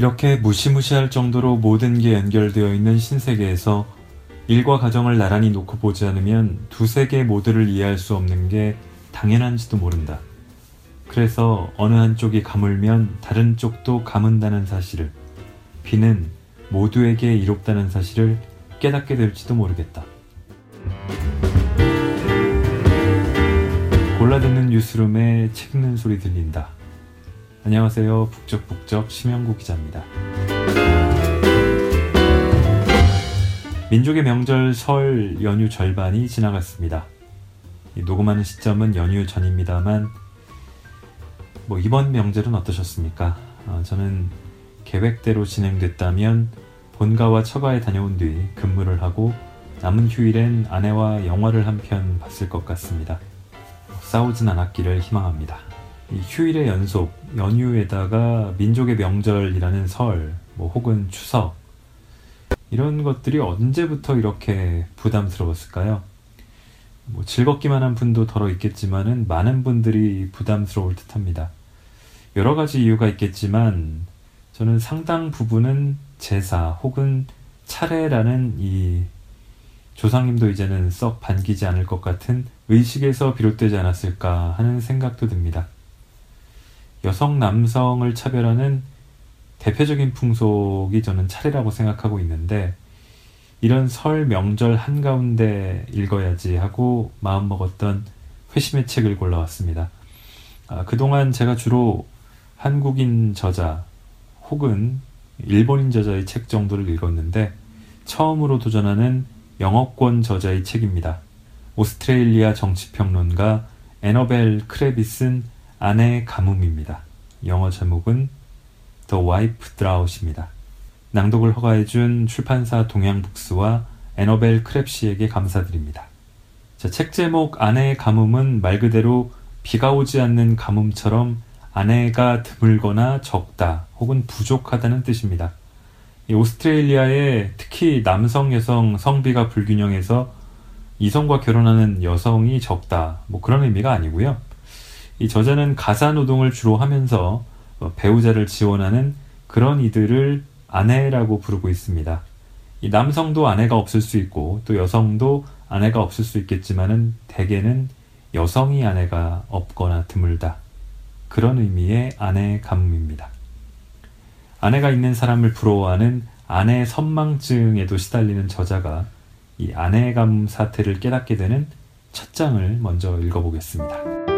이렇게 무시무시할 정도로 모든 게 연결되어 있는 신세계에서 일과 가정을 나란히 놓고 보지 않으면 두세 개 모두를 이해할 수 없는 게 당연한지도 모른다. 그래서 어느 한쪽이 가물면 다른 쪽도 가문다는 사실을, 비는 모두에게 이롭다는 사실을 깨닫게 될지도 모르겠다. 골라듣는 뉴스룸에 책 읽는 소리 들린다. 안녕하세요. 북적북적 심영구 기자입니다. 민족의 명절 설 연휴 절반이 지나갔습니다. 녹음하는 시점은 연휴 전입니다만 뭐 이번 명절은 어떠셨습니까? 어, 저는 계획대로 진행됐다면 본가와 처가에 다녀온 뒤 근무를 하고 남은 휴일엔 아내와 영화를 한 편 봤을 것 같습니다. 싸우진 않았기를 희망합니다. 휴일의 연속, 연휴에다가 민족의 명절이라는 설, 뭐 혹은 추석, 이런 것들이 언제부터 이렇게 부담스러웠을까요? 뭐 즐겁기만 한 분도 덜어 있겠지만은 많은 분들이 부담스러울 듯 합니다. 여러 가지 이유가 있겠지만 저는 상당 부분은 제사 혹은 차례라는 이 조상님도 이제는 썩 반기지 않을 것 같은 의식에서 비롯되지 않았을까 하는 생각도 듭니다. 여성, 남성을 차별하는 대표적인 풍속이 저는 차례라고 생각하고 있는데 이런 설 명절 한가운데 읽어야지 하고 마음먹었던 회심의 책을 골라왔습니다. 아, 그동안 제가 주로 한국인 저자 혹은 일본인 저자의 책 정도를 읽었는데 처음으로 도전하는 영어권 저자의 책입니다. 오스트레일리아 정치평론가 에너벨 크레비 쓴 아내의 가뭄입니다. 영어 제목은 The Wife Drought입니다. 낭독을 허가해준 출판사 동양북스와 에너벨 크랩시에게 감사드립니다. 자, 책 제목 아내의 가뭄은 말 그대로 비가 오지 않는 가뭄처럼 아내가 드물거나 적다 혹은 부족하다는 뜻입니다. 오스트레일리아에 특히 남성 여성 성비가 불균형해서 이성과 결혼하는 여성이 적다 뭐 그런 의미가 아니고요. 이 저자는 가사 노동을 주로 하면서 어, 배우자를 지원하는 그런 이들을 아내라고 부르고 있습니다. 이 남성도 아내가 없을 수 있고 또 여성도 아내가 없을 수 있겠지만은 대개는 여성이 아내가 없거나 드물다. 그런 의미의 아내의 가뭄입니다. 아내가 있는 사람을 부러워하는 아내의 선망증에도 시달리는 저자가 이 아내의 가뭄 사태를 깨닫게 되는 첫 장을 먼저 읽어보겠습니다.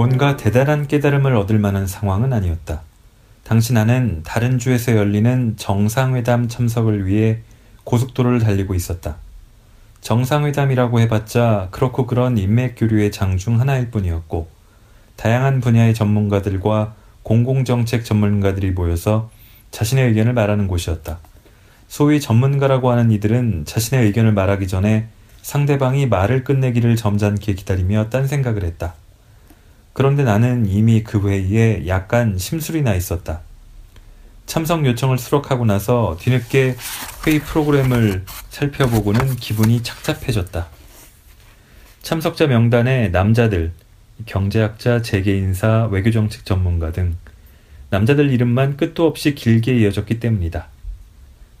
뭔가 대단한 깨달음을 얻을 만한 상황은 아니었다. 당시 나는 다른 주에서 열리는 정상회담 참석을 위해 고속도로를 달리고 있었다. 정상회담이라고 해봤자 그렇고 그런 인맥 교류의 장중 하나일 뿐이었고, 다양한 분야의 전문가들과 공공정책 전문가들이 모여서 자신의 의견을 말하는 곳이었다. 소위 전문가라고 하는 이들은 자신의 의견을 말하기 전에 상대방이 말을 끝내기를 점잖게 기다리며 딴 생각을 했다. 그런데 나는 이미 그 회의에 약간 심술이 나 있었다. 참석 요청을 수록하고 나서 뒤늦게 회의 프로그램을 살펴보고는 기분이 착잡해졌다. 참석자 명단에 남자들, 경제학자, 재계인사, 외교정책 전문가 등 남자들 이름만 끝도 없이 길게 이어졌기 때문이다.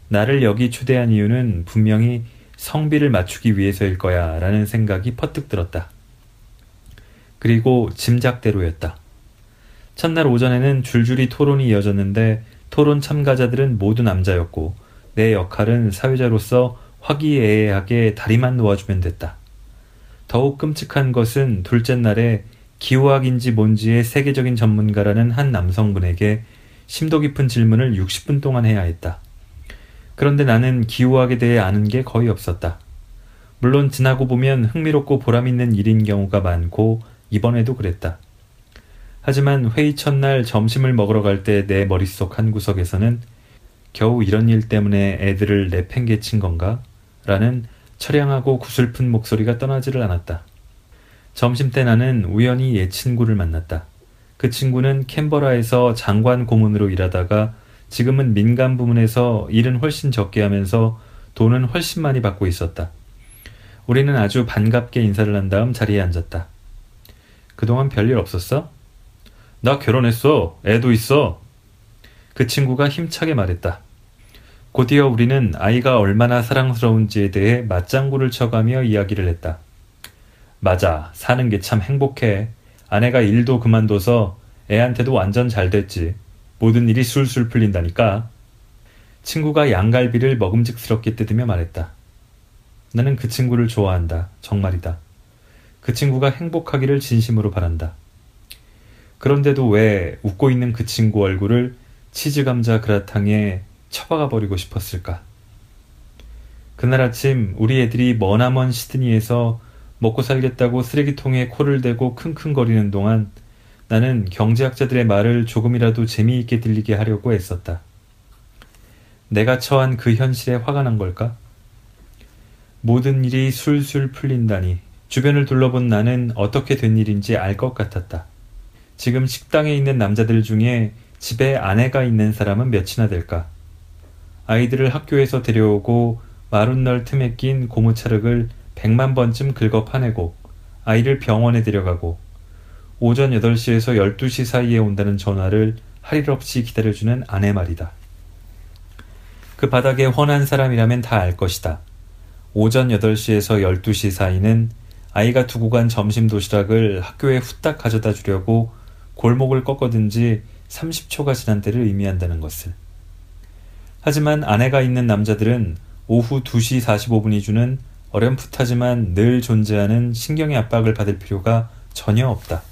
나를 여기 초대한 이유는 분명히 성비를 맞추기 위해서일 거야 라는 생각이 퍼뜩 들었다. 그리고 짐작대로였다. 첫날 오전에는 줄줄이 토론이 이어졌는데 토론 참가자들은 모두 남자였고 내 역할은 사회자로서 화기애애하게 다리만 놓아주면 됐다. 더욱 끔찍한 것은 둘째 날에 기후학인지 뭔지의 세계적인 전문가라는 한 남성분에게 심도 깊은 질문을 60분 동안 해야 했다. 그런데 나는 기후학에 대해 아는 게 거의 없었다. 물론 지나고 보면 흥미롭고 보람 있는 일인 경우가 많고 이번에도 그랬다. 하지만 회의 첫날 점심을 먹으러 갈 때 내 머릿속 한 구석에서는 겨우 이런 일 때문에 애들을 내팽개친 건가? 라는 처량하고 구슬픈 목소리가 떠나지를 않았다. 점심 때 나는 우연히 옛 친구를 만났다. 그 친구는 캔버라에서 장관 고문으로 일하다가 지금은 민간 부문에서 일은 훨씬 적게 하면서 돈은 훨씬 많이 받고 있었다. 우리는 아주 반갑게 인사를 한 다음 자리에 앉았다. 그동안 별일 없었어? 나 결혼했어. 애도 있어. 그 친구가 힘차게 말했다. 곧이어 우리는 아이가 얼마나 사랑스러운지에 대해 맞장구를 쳐가며 이야기를 했다. 맞아. 사는 게 참 행복해. 아내가 일도 그만둬서 애한테도 완전 잘 됐지. 모든 일이 술술 풀린다니까. 친구가 양갈비를 먹음직스럽게 뜯으며 말했다. 나는 그 친구를 좋아한다. 정말이다. 그 친구가 행복하기를 진심으로 바란다. 그런데도 왜 웃고 있는 그 친구 얼굴을 치즈 감자 그라탕에 처박아 버리고 싶었을까? 그날 아침 우리 애들이 머나먼 시드니에서 먹고 살겠다고 쓰레기통에 코를 대고 킁킁거리는 동안 나는 경제학자들의 말을 조금이라도 재미있게 들리게 하려고 애썼다. 내가 처한 그 현실에 화가 난 걸까? 모든 일이 술술 풀린다니 주변을 둘러본 나는 어떻게 된 일인지 알 것 같았다. 지금 식당에 있는 남자들 중에 집에 아내가 있는 사람은 몇이나 될까? 아이들을 학교에서 데려오고 마룬널 틈에 낀 고무차륵을 백만 번쯤 긁어 파내고 아이를 병원에 데려가고 오전 8시에서 12시 사이에 온다는 전화를 할일 없이 기다려주는 아내 말이다. 그 바닥에 훤한 사람이라면 다 알 것이다. 오전 8시에서 12시 사이는 아이가 두고 간 점심 도시락을 학교에 후딱 가져다 주려고 골목을 꺾어든 지 30초가 지난 때를 의미한다는 것을. 하지만 아내가 있는 남자들은 오후 2시 45분이 주는 어렴풋하지만 늘 존재하는 신경의 압박을 받을 필요가 전혀 없다.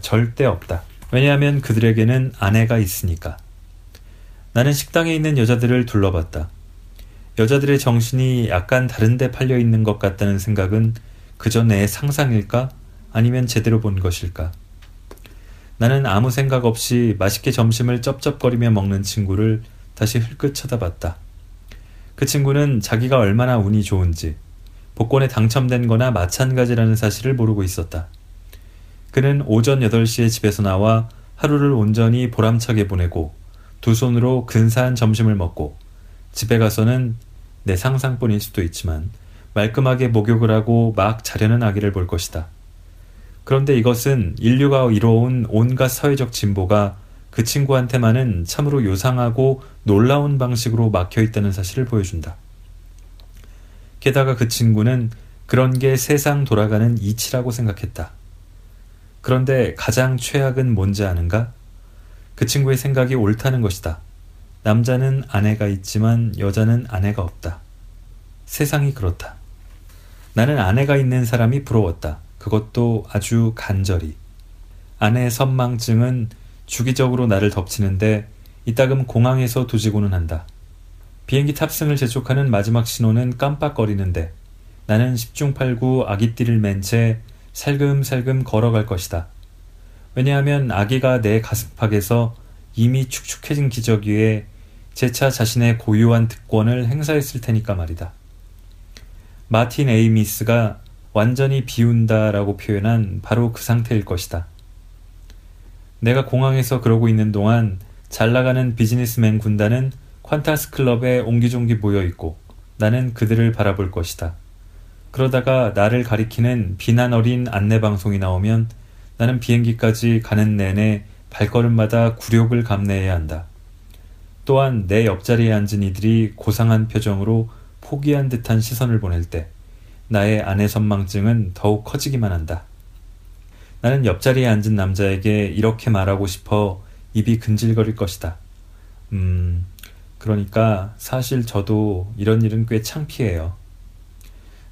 절대 없다. 왜냐하면 그들에게는 아내가 있으니까. 나는 식당에 있는 여자들을 둘러봤다. 여자들의 정신이 약간 다른데 팔려 있는 것 같다는 생각은 그저 내 상상일까? 아니면 제대로 본 것일까? 나는 아무 생각 없이 맛있게 점심을 쩝쩝거리며 먹는 친구를 다시 흘끗 쳐다봤다. 그 친구는 자기가 얼마나 운이 좋은지, 복권에 당첨된 거나 마찬가지라는 사실을 모르고 있었다. 그는 오전 8시에 집에서 나와 하루를 온전히 보람차게 보내고 두 손으로 근사한 점심을 먹고 집에 가서는 내 상상뿐일 수도 있지만 말끔하게 목욕을 하고 막 자려는 아기를 볼 것이다. 그런데 이것은 인류가 이뤄온 온갖 사회적 진보가 그 친구한테만은 참으로 요상하고 놀라운 방식으로 막혀 있다는 사실을 보여준다. 게다가 그 친구는 그런 게 세상 돌아가는 이치라고 생각했다. 그런데 가장 최악은 뭔지 아는가? 그 친구의 생각이 옳다는 것이다. 남자는 아내가 있지만 여자는 아내가 없다. 세상이 그렇다. 나는 아내가 있는 사람이 부러웠다. 그것도 아주 간절히. 아내의 선망증은 주기적으로 나를 덮치는데 이따금 공항에서 두지고는 한다. 비행기 탑승을 재촉하는 마지막 신호는 깜빡거리는데 나는 10중8구 아기띠를 맨 채 살금살금 걸어갈 것이다. 왜냐하면 아기가 내 가슴팍에서 이미 축축해진 기적 위에 재차 자신의 고유한 특권을 행사했을 테니까 말이다. 마틴 에이미스가 완전히 비운다 라고 표현한 바로 그 상태일 것이다. 내가 공항에서 그러고 있는 동안 잘 나가는 비즈니스맨 군단은 퀀타스 클럽에 옹기종기 모여 있고 나는 그들을 바라볼 것이다. 그러다가 나를 가리키는 비난 어린 안내 방송이 나오면 나는 비행기까지 가는 내내 발걸음마다 굴욕을 감내해야 한다. 또한 내 옆자리에 앉은 이들이 고상한 표정으로 포기한 듯한 시선을 보낼 때 나의 아내 선망증은 더욱 커지기만 한다. 나는 옆자리에 앉은 남자에게 이렇게 말하고 싶어 입이 근질거릴 것이다. 음, 그러니까 사실 저도 이런 일은 꽤 창피해요.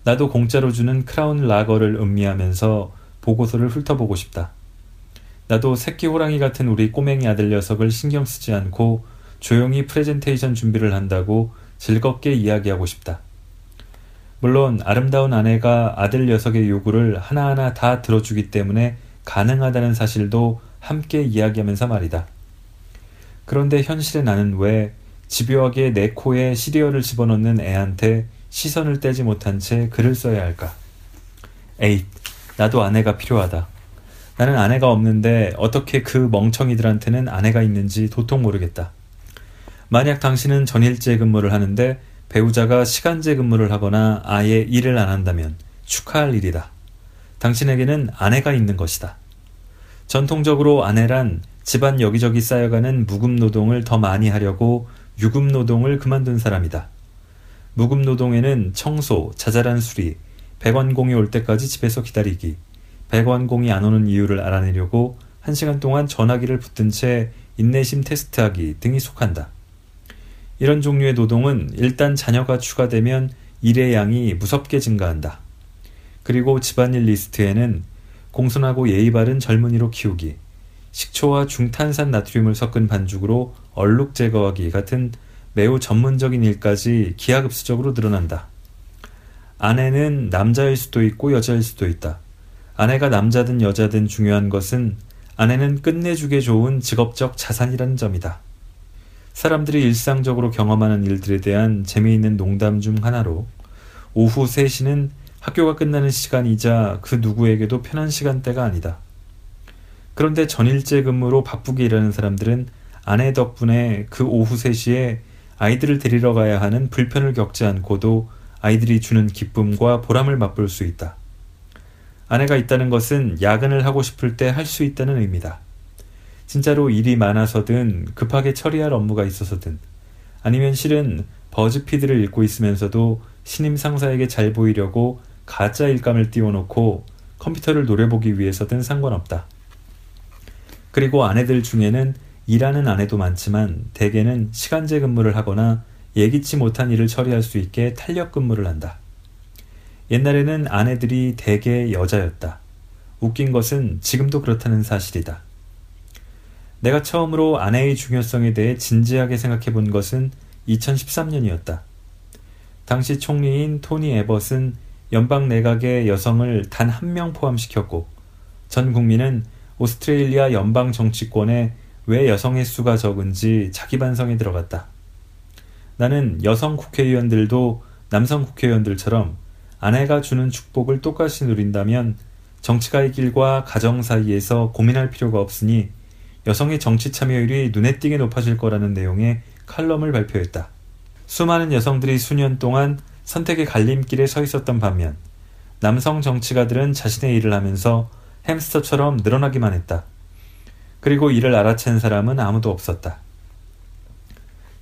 나도 공짜로 주는 크라운 라거를 음미하면서 보고서를 훑어보고 싶다. 나도 새끼 호랑이 같은 우리 꼬맹이 아들 녀석을 신경 쓰지 않고 조용히 프레젠테이션 준비를 한다고 즐겁게 이야기하고 싶다. 물론 아름다운 아내가 아들 녀석의 요구를 하나하나 다 들어주기 때문에 가능하다는 사실도 함께 이야기하면서 말이다. 그런데 현실에 나는 왜 집요하게 내 코에 시리얼을 집어넣는 애한테 시선을 떼지 못한 채 글을 써야 할까? 에잇, 나도 아내가 필요하다. 나는 아내가 없는데 어떻게 그 멍청이들한테는 아내가 있는지 도통 모르겠다. 만약 당신은 전일제 근무를 하는데 배우자가 시간제 근무를 하거나 아예 일을 안 한다면 축하할 일이다. 당신에게는 아내가 있는 것이다. 전통적으로 아내란 집안 여기저기 쌓여가는 무급 노동을 더 많이 하려고 유급 노동을 그만둔 사람이다. 무급 노동에는 청소, 자잘한 수리, 배관공이 올 때까지 집에서 기다리기, 배관공이 안 오는 이유를 알아내려고 한 시간 동안 전화기를 붙든 채 인내심 테스트하기 등이 속한다. 이런 종류의 노동은 일단 자녀가 추가되면 일의 양이 무섭게 증가한다. 그리고 집안일 리스트에는 공손하고 예의 바른 젊은이로 키우기, 식초와 중탄산 나트륨을 섞은 반죽으로 얼룩 제거하기 같은 매우 전문적인 일까지 기하급수적으로 늘어난다. 아내는 남자일 수도 있고 여자일 수도 있다. 아내가 남자든 여자든 중요한 것은 아내는 끝내주게 좋은 직업적 자산이라는 점이다. 사람들이 일상적으로 경험하는 일들에 대한 재미있는 농담 중 하나로 오후 3시는 학교가 끝나는 시간이자 그 누구에게도 편한 시간대가 아니다. 그런데 전일제 근무로 바쁘게 일하는 사람들은 아내 덕분에 그 오후 3시에 아이들을 데리러 가야 하는 불편을 겪지 않고도 아이들이 주는 기쁨과 보람을 맛볼 수 있다. 아내가 있다는 것은 야근을 하고 싶을 때 할 수 있다는 의미다. 진짜로 일이 많아서든 급하게 처리할 업무가 있어서든 아니면 실은 버즈피드를 읽고 있으면서도 신임 상사에게 잘 보이려고 가짜 일감을 띄워놓고 컴퓨터를 노려보기 위해서든 상관없다. 그리고 아내들 중에는 일하는 아내도 많지만 대개는 시간제 근무를 하거나 예기치 못한 일을 처리할 수 있게 탄력 근무를 한다. 옛날에는 아내들이 대개 여자였다. 웃긴 것은 지금도 그렇다는 사실이다. 내가 처음으로 아내의 중요성에 대해 진지하게 생각해 본 것은 2013년이었다. 당시 총리인 토니 에벗은 연방 내각의 여성을 단 한 명 포함시켰고 전 국민은 오스트레일리아 연방 정치권에 왜 여성의 수가 적은지 자기 반성에 들어갔다. 나는 여성 국회의원들도 남성 국회의원들처럼 아내가 주는 축복을 똑같이 누린다면 정치가의 길과 가정 사이에서 고민할 필요가 없으니 여성의 정치 참여율이 눈에 띄게 높아질 거라는 내용의 칼럼을 발표했다. 수많은 여성들이 수년 동안 선택의 갈림길에 서 있었던 반면 남성 정치가들은 자신의 일을 하면서 햄스터처럼 늘어나기만 했다. 그리고 이를 알아챈 사람은 아무도 없었다.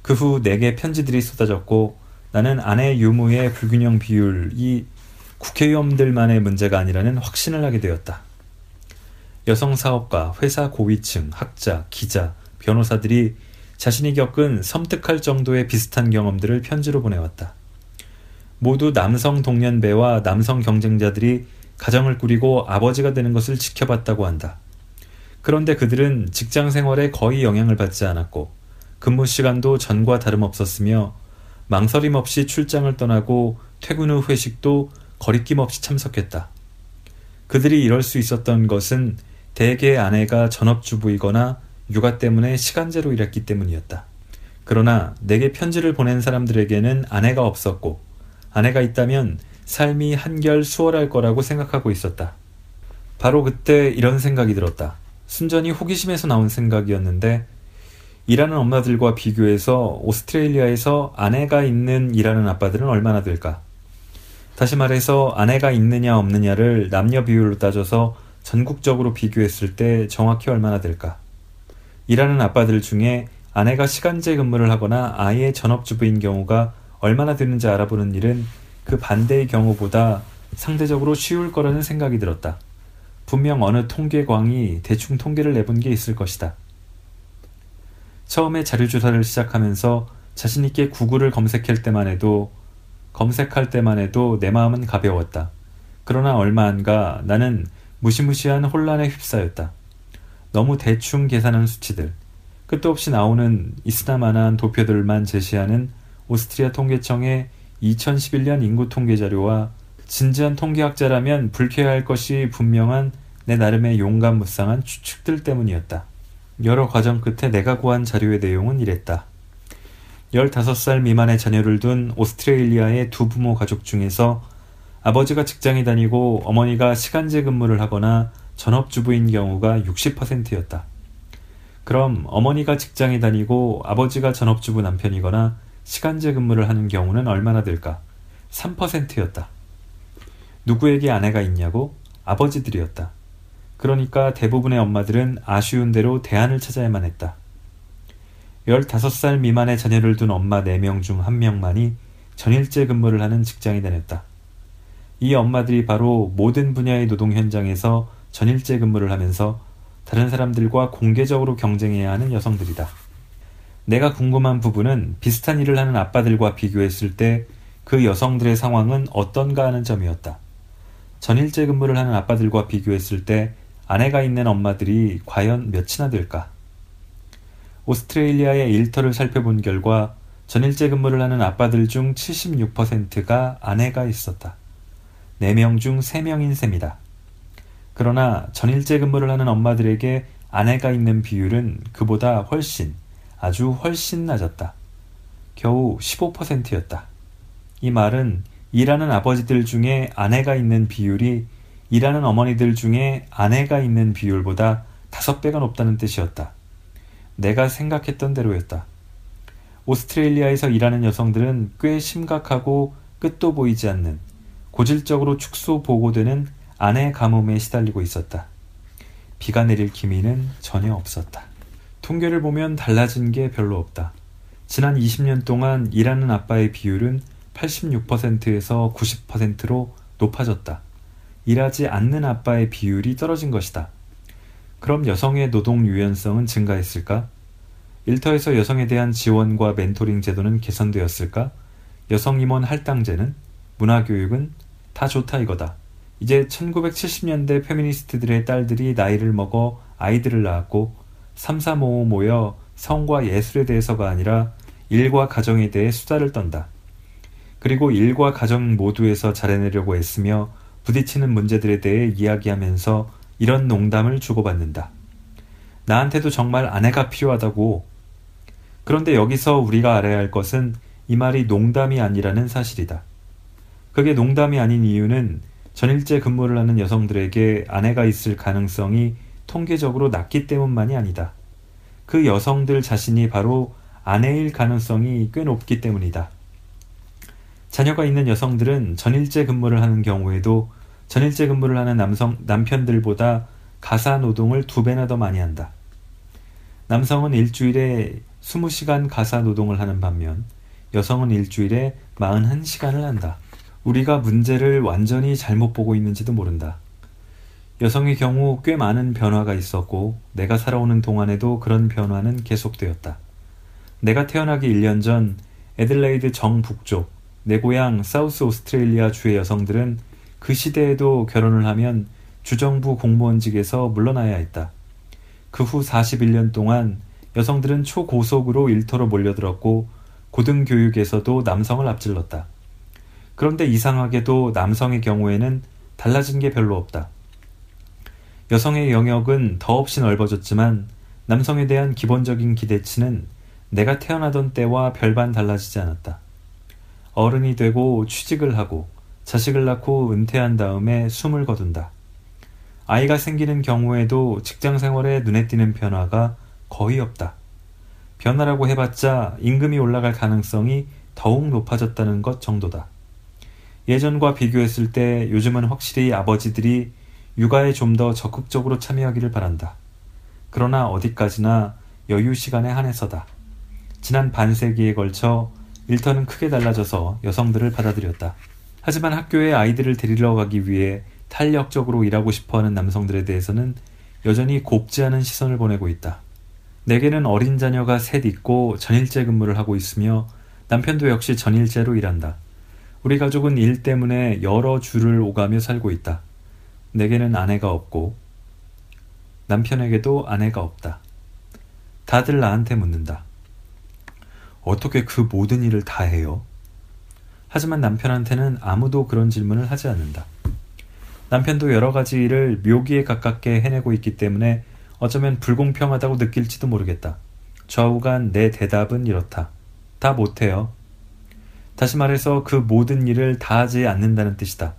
그 후 내게 편지들이 쏟아졌고 나는 아내 유무의 불균형 비율이 국회의원들만의 문제가 아니라는 확신을 하게 되었다. 여성 사업가, 회사 고위층, 학자, 기자, 변호사들이 자신이 겪은 섬뜩할 정도의 비슷한 경험들을 편지로 보내왔다. 모두 남성 동년배와 남성 경쟁자들이 가정을 꾸리고 아버지가 되는 것을 지켜봤다고 한다. 그런데 그들은 직장 생활에 거의 영향을 받지 않았고 근무 시간도 전과 다름없었으며 망설임 없이 출장을 떠나고 퇴근 후 회식도 거리낌 없이 참석했다. 그들이 이럴 수 있었던 것은 대개 아내가 전업주부이거나 육아 때문에 시간제로 일했기 때문이었다. 그러나 내게 편지를 보낸 사람들에게는 아내가 없었고 아내가 있다면 삶이 한결 수월할 거라고 생각하고 있었다. 바로 그때 이런 생각이 들었다. 순전히 호기심에서 나온 생각이었는데 일하는 엄마들과 비교해서 오스트레일리아에서 아내가 있는 일하는 아빠들은 얼마나 될까? 다시 말해서 아내가 있느냐 없느냐를 남녀 비율로 따져서 전국적으로 비교했을 때 정확히 얼마나 될까? 일하는 아빠들 중에 아내가 시간제 근무를 하거나 아예 전업주부인 경우가 얼마나 되는지 알아보는 일은 그 반대의 경우보다 상대적으로 쉬울 거라는 생각이 들었다. 분명 어느 통계광이 대충 통계를 내본 게 있을 것이다. 처음에 자료조사를 시작하면서 자신있게 구글을 검색할 때만 해도 검색할 때만 해도 내 마음은 가벼웠다. 그러나 얼마 안가 나는 무시무시한 혼란에 휩싸였다. 너무 대충 계산한 수치들, 끝도 없이 나오는 이스나만한 도표들만 제시하는 오스트리아 통계청의 2011년 인구 통계 자료와 진지한 통계학자라면 불쾌할 것이 분명한 내 나름의 용감 무쌍한 추측들 때문이었다. 여러 과정 끝에 내가 구한 자료의 내용은 이랬다. 15살 미만의 자녀를 둔 오스트레일리아의 두 부모 가족 중에서 아버지가 직장에 다니고 어머니가 시간제 근무를 하거나 전업주부인 경우가 60%였다. 그럼 어머니가 직장에 다니고 아버지가 전업주부 남편이거나 시간제 근무를 하는 경우는 얼마나 될까? 3%였다. 누구에게 아내가 있냐고? 아버지들이었다. 그러니까 대부분의 엄마들은 아쉬운 대로 대안을 찾아야만 했다. 15살 미만의 자녀를 둔 엄마 4명 중 1명만이 전일제 근무를 하는 직장이 다녔다. 이 엄마들이 바로 모든 분야의 노동 현장에서 전일제 근무를 하면서 다른 사람들과 공개적으로 경쟁해야 하는 여성들이다. 내가 궁금한 부분은 비슷한 일을 하는 아빠들과 비교했을 때 그 여성들의 상황은 어떤가 하는 점이었다. 전일제 근무를 하는 아빠들과 비교했을 때 아내가 있는 엄마들이 과연 몇이나 될까? 오스트레일리아의 일터를 살펴본 결과 전일제 근무를 하는 아빠들 중 76%가 아내가 있었다. 4명 중 3명인 셈이다. 그러나 전일제 근무를 하는 엄마들에게 아내가 있는 비율은 그보다 훨씬, 아주 훨씬 낮았다. 겨우 15%였다. 이 말은 일하는 아버지들 중에 아내가 있는 비율이 일하는 어머니들 중에 아내가 있는 비율보다 5배가 높다는 뜻이었다. 내가 생각했던 대로였다. 오스트레일리아에서 일하는 여성들은 꽤 심각하고 끝도 보이지 않는 고질적으로 축소 보고되는 아내 가뭄에 시달리고 있었다. 비가 내릴 기미는 전혀 없었다. 통계를 보면 달라진 게 별로 없다. 지난 20년 동안 일하는 아빠의 비율은 86%에서 90%로 높아졌다. 일하지 않는 아빠의 비율이 떨어진 것이다. 그럼 여성의 노동 유연성은 증가했을까? 일터에서 여성에 대한 지원과 멘토링 제도는 개선되었을까? 여성 임원 할당제는? 문화교육은? 다 좋다 이거다. 이제 1970년대 페미니스트들의 딸들이 나이를 먹어 아이들을 낳았고 3, 4, 5 모여 성과 예술에 대해서가 아니라 일과 가정에 대해 수다를 떤다. 그리고 일과 가정 모두에서 잘해내려고 애쓰며 부딪히는 문제들에 대해 이야기하면서 이런 농담을 주고받는다. 나한테도 정말 아내가 필요하다고. 그런데 여기서 우리가 알아야 할 것은 이 말이 농담이 아니라는 사실이다. 그게 농담이 아닌 이유는 전일제 근무를 하는 여성들에게 아내가 있을 가능성이 통계적으로 낮기 때문만이 아니다. 그 여성들 자신이 바로 아내일 가능성이 꽤 높기 때문이다. 자녀가 있는 여성들은 전일제 근무를 하는 경우에도 전일제 근무를 하는 남성, 남편들보다 가사 노동을 두 배나 더 많이 한다. 남성은 일주일에 20시간 가사 노동을 하는 반면 여성은 일주일에 41시간을 한다. 우리가 문제를 완전히 잘못 보고 있는지도 모른다. 여성의 경우 꽤 많은 변화가 있었고 내가 살아오는 동안에도 그런 변화는 계속되었다. 내가 태어나기 1년 전 애들레이드 정북쪽, 내 고향 사우스 오스트레일리아 주의 여성들은 그 시대에도 결혼을 하면 주정부 공무원직에서 물러나야 했다. 그 후 41년 동안 여성들은 초고속으로 일터로 몰려들었고 고등교육에서도 남성을 앞질렀다. 그런데 이상하게도 남성의 경우에는 달라진 게 별로 없다. 여성의 영역은 더없이 넓어졌지만 남성에 대한 기본적인 기대치는 내가 태어나던 때와 별반 달라지지 않았다. 어른이 되고 취직을 하고 자식을 낳고 은퇴한 다음에 숨을 거둔다. 아이가 생기는 경우에도 직장 생활에 눈에 띄는 변화가 거의 없다. 변화라고 해봤자 임금이 올라갈 가능성이 더욱 높아졌다는 것 정도다. 예전과 비교했을 때 요즘은 확실히 아버지들이 육아에 좀 더 적극적으로 참여하기를 바란다. 그러나 어디까지나 여유 시간에 한해서다. 지난 반세기에 걸쳐 일터는 크게 달라져서 여성들을 받아들였다. 하지만 학교에 아이들을 데리러 가기 위해 탄력적으로 일하고 싶어 하는 남성들에 대해서는 여전히 곱지 않은 시선을 보내고 있다. 내게는 어린 자녀가 셋 있고 전일제 근무를 하고 있으며 남편도 역시 전일제로 일한다. 우리 가족은 일 때문에 여러 주를 오가며 살고 있다. 내게는 아내가 없고 남편에게도 아내가 없다. 다들 나한테 묻는다. 어떻게 그 모든 일을 다 해요? 하지만 남편한테는 아무도 그런 질문을 하지 않는다. 남편도 여러 가지 일을 묘기에 가깝게 해내고 있기 때문에 어쩌면 불공평하다고 느낄지도 모르겠다. 좌우간 내 대답은 이렇다. 다 못해요. 다시 말해서 그 모든 일을 다 하지 않는다는 뜻이다.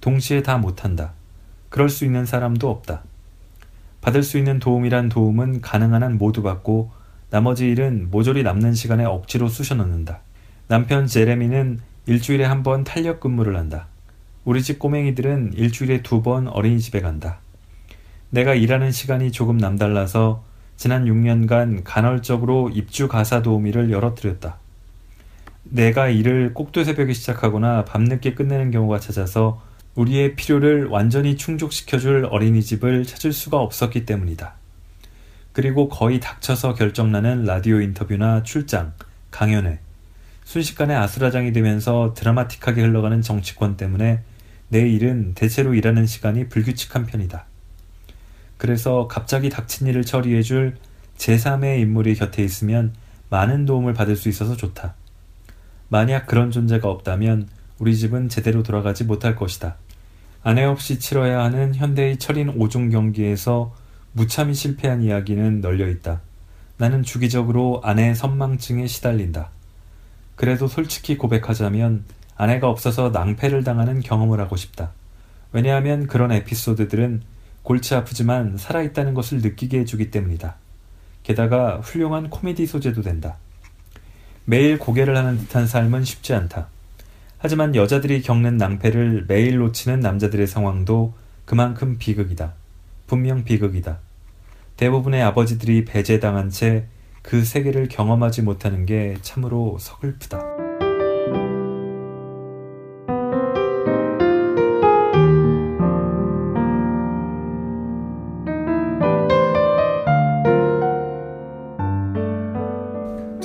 동시에 다 못한다. 그럴 수 있는 사람도 없다. 받을 수 있는 도움이란 도움은 가능한 한 모두 받고 나머지 일은 모조리 남는 시간에 억지로 쑤셔 넣는다. 남편 제레미는 일주일에 한 번 탄력 근무를 한다. 우리 집 꼬맹이들은 일주일에 두 번 어린이집에 간다. 내가 일하는 시간이 조금 남달라서 지난 6년간 간헐적으로 입주 가사 도우미를 열어뜨렸다. 내가 일을 꼭두 새벽에 시작하거나 밤늦게 끝내는 경우가 찾아서 우리의 필요를 완전히 충족시켜줄 어린이집을 찾을 수가 없었기 때문이다. 그리고 거의 닥쳐서 결정나는 라디오 인터뷰나 출장, 강연회, 순식간에 아수라장이 되면서 드라마틱하게 흘러가는 정치권 때문에 내 일은 대체로 일하는 시간이 불규칙한 편이다. 그래서 갑자기 닥친 일을 처리해줄 제3의 인물이 곁에 있으면 많은 도움을 받을 수 있어서 좋다. 만약 그런 존재가 없다면 우리 집은 제대로 돌아가지 못할 것이다. 아내 없이 치러야 하는 현대의 철인 오중 경기에서 무참히 실패한 이야기는 널려 있다. 나는 주기적으로 아내의 선망증에 시달린다. 그래도 솔직히 고백하자면 아내가 없어서 낭패를 당하는 경험을 하고 싶다. 왜냐하면 그런 에피소드들은 골치 아프지만 살아있다는 것을 느끼게 해주기 때문이다. 게다가 훌륭한 코미디 소재도 된다. 매일 고개를 하는 듯한 삶은 쉽지 않다. 하지만 여자들이 겪는 낭패를 매일 놓치는 남자들의 상황도 그만큼 비극이다. 분명 비극이다. 대부분의 아버지들이 배제당한 채 그 세계를 경험하지 못하는 게 참으로 서글프다.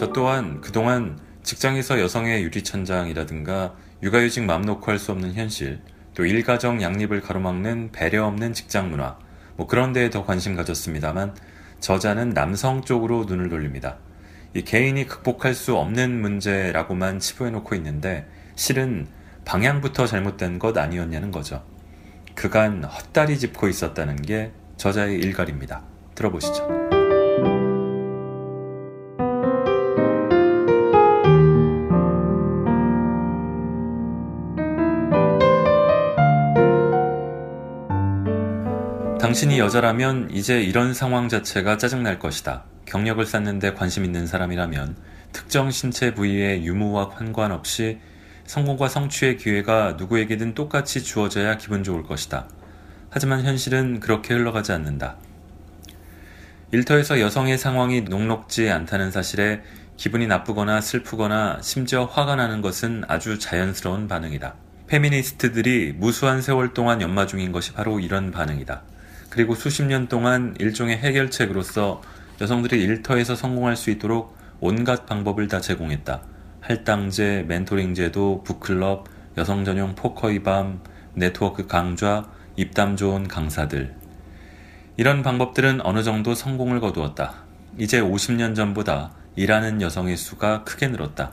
저 또한 그동안 직장에서 여성의 유리천장이라든가 육아휴직 맘 놓고 할 수 없는 현실, 또 일가정 양립을 가로막는 배려 없는 직장 문화, 뭐 그런 데에 더 관심 가졌습니다만 저자는 남성 쪽으로 눈을 돌립니다. 이 개인이 극복할 수 없는 문제라고만 치부해놓고 있는데 실은 방향부터 잘못된 것 아니었냐는 거죠. 그간 헛다리 짚고 있었다는 게 저자의 일갈입니다. 들어보시죠. 당신이 여자라면 이제 이런 상황 자체가 짜증날 것이다. 경력을 쌓는데 관심 있는 사람이라면 특정 신체 부위의 유무와 관관없이 성공과 성취의 기회가 누구에게든 똑같이 주어져야 기분 좋을 것이다. 하지만 현실은 그렇게 흘러가지 않는다. 일터에서 여성의 상황이 녹록지 않다는 사실에 기분이 나쁘거나 슬프거나 심지어 화가 나는 것은 아주 자연스러운 반응이다. 페미니스트들이 무수한 세월 동안 연마 중인 것이 바로 이런 반응이다. 그리고 수십 년 동안 일종의 해결책으로서 여성들이 일터에서 성공할 수 있도록 온갖 방법을 다 제공했다. 할당제, 멘토링 제도, 북클럽, 여성 전용 포커의 밤, 네트워크 강좌, 입담 좋은 강사들. 이런 방법들은 어느 정도 성공을 거두었다. 이제 50년 전보다 일하는 여성의 수가 크게 늘었다.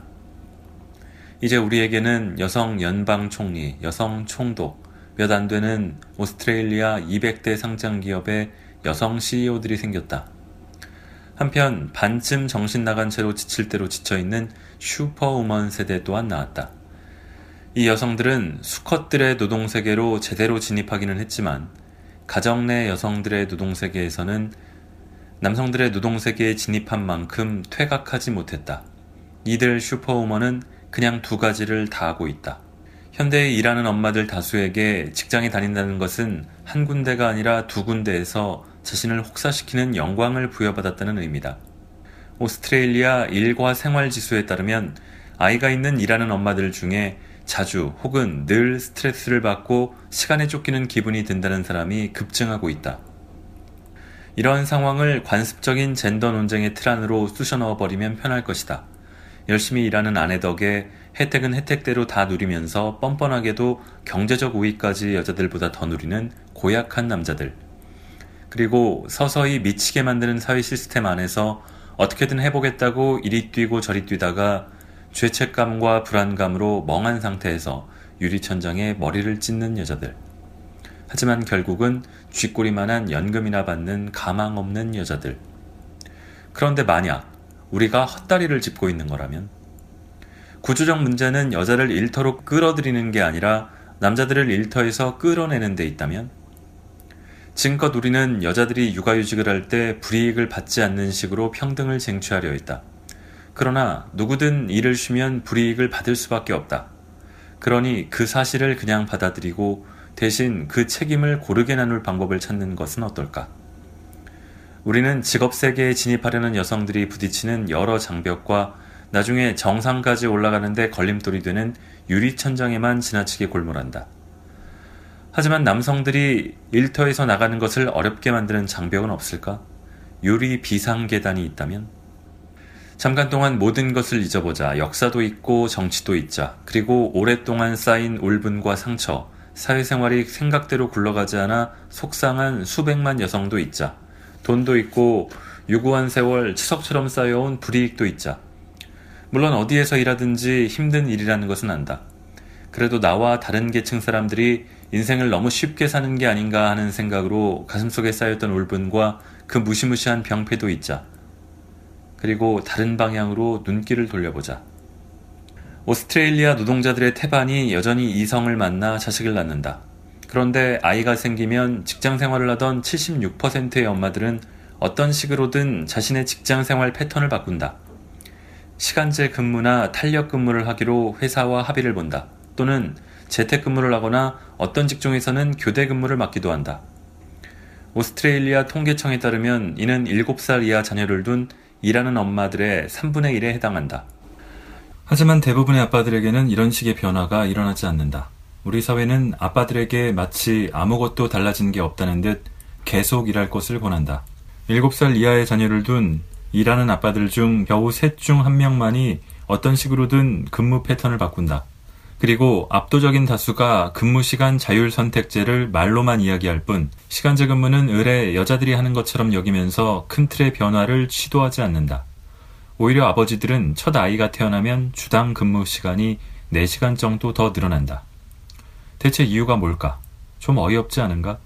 이제 우리에게는 여성 연방 총리, 여성 총독, 몇 안 되는 오스트레일리아 200대 상장 기업의 여성 CEO들이 생겼다. 한편 반쯤 정신 나간 채로 지칠 대로 지쳐있는 슈퍼우먼 세대 또한 나왔다. 이 여성들은 수컷들의 노동세계로 제대로 진입하기는 했지만 가정 내 여성들의 노동세계에서는 남성들의 노동세계에 진입한 만큼 퇴각하지 못했다. 이들 슈퍼우먼은 그냥 두 가지를 다 하고 있다. 현대에 일하는 엄마들 다수에게 직장에 다닌다는 것은 한 군데가 아니라 두 군데에서 자신을 혹사시키는 영광을 부여받았다는 의미다. 오스트레일리아 일과 생활 지수에 따르면 아이가 있는 일하는 엄마들 중에 자주 혹은 늘 스트레스를 받고 시간에 쫓기는 기분이 든다는 사람이 급증하고 있다. 이러한 상황을 관습적인 젠더 논쟁의 틀 안으로 쑤셔 넣어버리면 편할 것이다. 열심히 일하는 아내 덕에 혜택은 혜택대로 다 누리면서 뻔뻔하게도 경제적 우위까지 여자들보다 더 누리는 고약한 남자들. 그리고 서서히 미치게 만드는 사회 시스템 안에서 어떻게든 해보겠다고 이리 뛰고 저리 뛰다가 죄책감과 불안감으로 멍한 상태에서 유리천장에 머리를 찢는 여자들. 하지만 결국은 쥐꼬리만한 연금이나 받는 가망 없는 여자들. 그런데 만약 우리가 헛다리를 짚고 있는 거라면 구조적 문제는 여자를 일터로 끌어들이는 게 아니라 남자들을 일터에서 끌어내는 데 있다면 지금껏 우리는 여자들이 육아휴직을 할 때 불이익을 받지 않는 식으로 평등을 쟁취하려 했다. 그러나 누구든 일을 쉬면 불이익을 받을 수밖에 없다. 그러니 그 사실을 그냥 받아들이고 대신 그 책임을 고르게 나눌 방법을 찾는 것은 어떨까? 우리는 직업 세계에 진입하려는 여성들이 부딪히는 여러 장벽과 나중에 정상까지 올라가는데 걸림돌이 되는 유리천장에만 지나치게 골몰한다. 하지만 남성들이 일터에서 나가는 것을 어렵게 만드는 장벽은 없을까? 유리 비상계단이 있다면? 잠깐 동안 모든 것을 잊어보자. 역사도 있고 정치도 있자. 그리고 오랫동안 쌓인 울분과 상처, 사회생활이 생각대로 굴러가지 않아 속상한 수백만 여성도 있자. 돈도 있고 유구한 세월 추석처럼 쌓여온 불이익도 있자. 물론 어디에서 일하든지 힘든 일이라는 것은 안다. 그래도 나와 다른 계층 사람들이 인생을 너무 쉽게 사는 게 아닌가 하는 생각으로 가슴속에 쌓였던 울분과 그 무시무시한 병폐도 있자. 그리고 다른 방향으로 눈길을 돌려보자. 오스트레일리아 노동자들의 태반이 여전히 이성을 만나 자식을 낳는다. 그런데 아이가 생기면 직장 생활을 하던 76%의 엄마들은 어떤 식으로든 자신의 직장 생활 패턴을 바꾼다. 시간제 근무나 탄력 근무를 하기로 회사와 합의를 본다. 또는 재택 근무를 하거나 어떤 직종에서는 교대 근무를 맡기도 한다. 오스트레일리아 통계청에 따르면 이는 7살 이하 자녀를 둔 일하는 엄마들의 3분의 1에 해당한다. 하지만 대부분의 아빠들에게는 이런 식의 변화가 일어나지 않는다. 우리 사회는 아빠들에게 마치 아무것도 달라진 게 없다는 듯 계속 일할 것을 권한다. 7살 이하의 자녀를 둔 일하는 아빠들 중 겨우 셋 중 한 명만이 어떤 식으로든 근무 패턴을 바꾼다. 그리고 압도적인 다수가 근무 시간 자율 선택제를 말로만 이야기할 뿐 시간제 근무는 의뢰 여자들이 하는 것처럼 여기면서 큰 틀의 변화를 시도하지 않는다. 오히려 아버지들은 첫 아이가 태어나면 주당 근무 시간이 4시간 정도 더 늘어난다. 대체 이유가 뭘까? 좀 어이없지 않은가?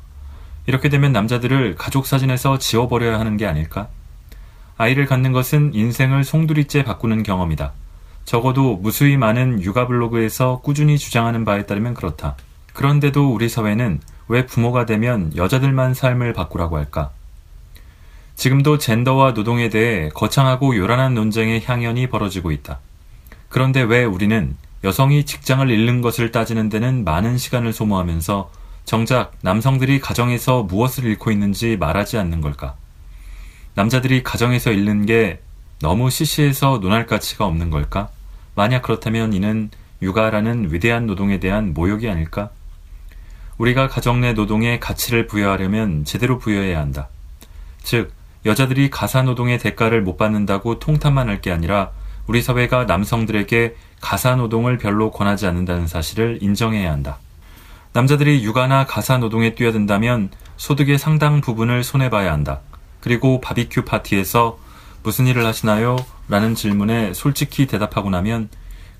이렇게 되면 남자들을 가족 사진에서 지워버려야 하는 게 아닐까? 아이를 갖는 것은 인생을 송두리째 바꾸는 경험이다. 적어도 무수히 많은 육아 블로그에서 꾸준히 주장하는 바에 따르면 그렇다. 그런데도 우리 사회는 왜 부모가 되면 여자들만 삶을 바꾸라고 할까? 지금도 젠더와 노동에 대해 거창하고 요란한 논쟁의 향연이 벌어지고 있다. 그런데 왜 우리는 여성이 직장을 잃는 것을 따지는 데는 많은 시간을 소모하면서 정작 남성들이 가정에서 무엇을 잃고 있는지 말하지 않는 걸까? 남자들이 가정에서 잃는 게 너무 시시해서 논할 가치가 없는 걸까? 만약 그렇다면 이는 육아라는 위대한 노동에 대한 모욕이 아닐까? 우리가 가정 내 노동에 가치를 부여하려면 제대로 부여해야 한다. 즉, 여자들이 가사 노동의 대가를 못 받는다고 통탄만 할 게 아니라 우리 사회가 남성들에게 가사 노동을 별로 권하지 않는다는 사실을 인정해야 한다. 남자들이 육아나 가사 노동에 뛰어든다면 소득의 상당 부분을 손해봐야 한다. 그리고 바비큐 파티에서 무슨 일을 하시나요? 라는 질문에 솔직히 대답하고 나면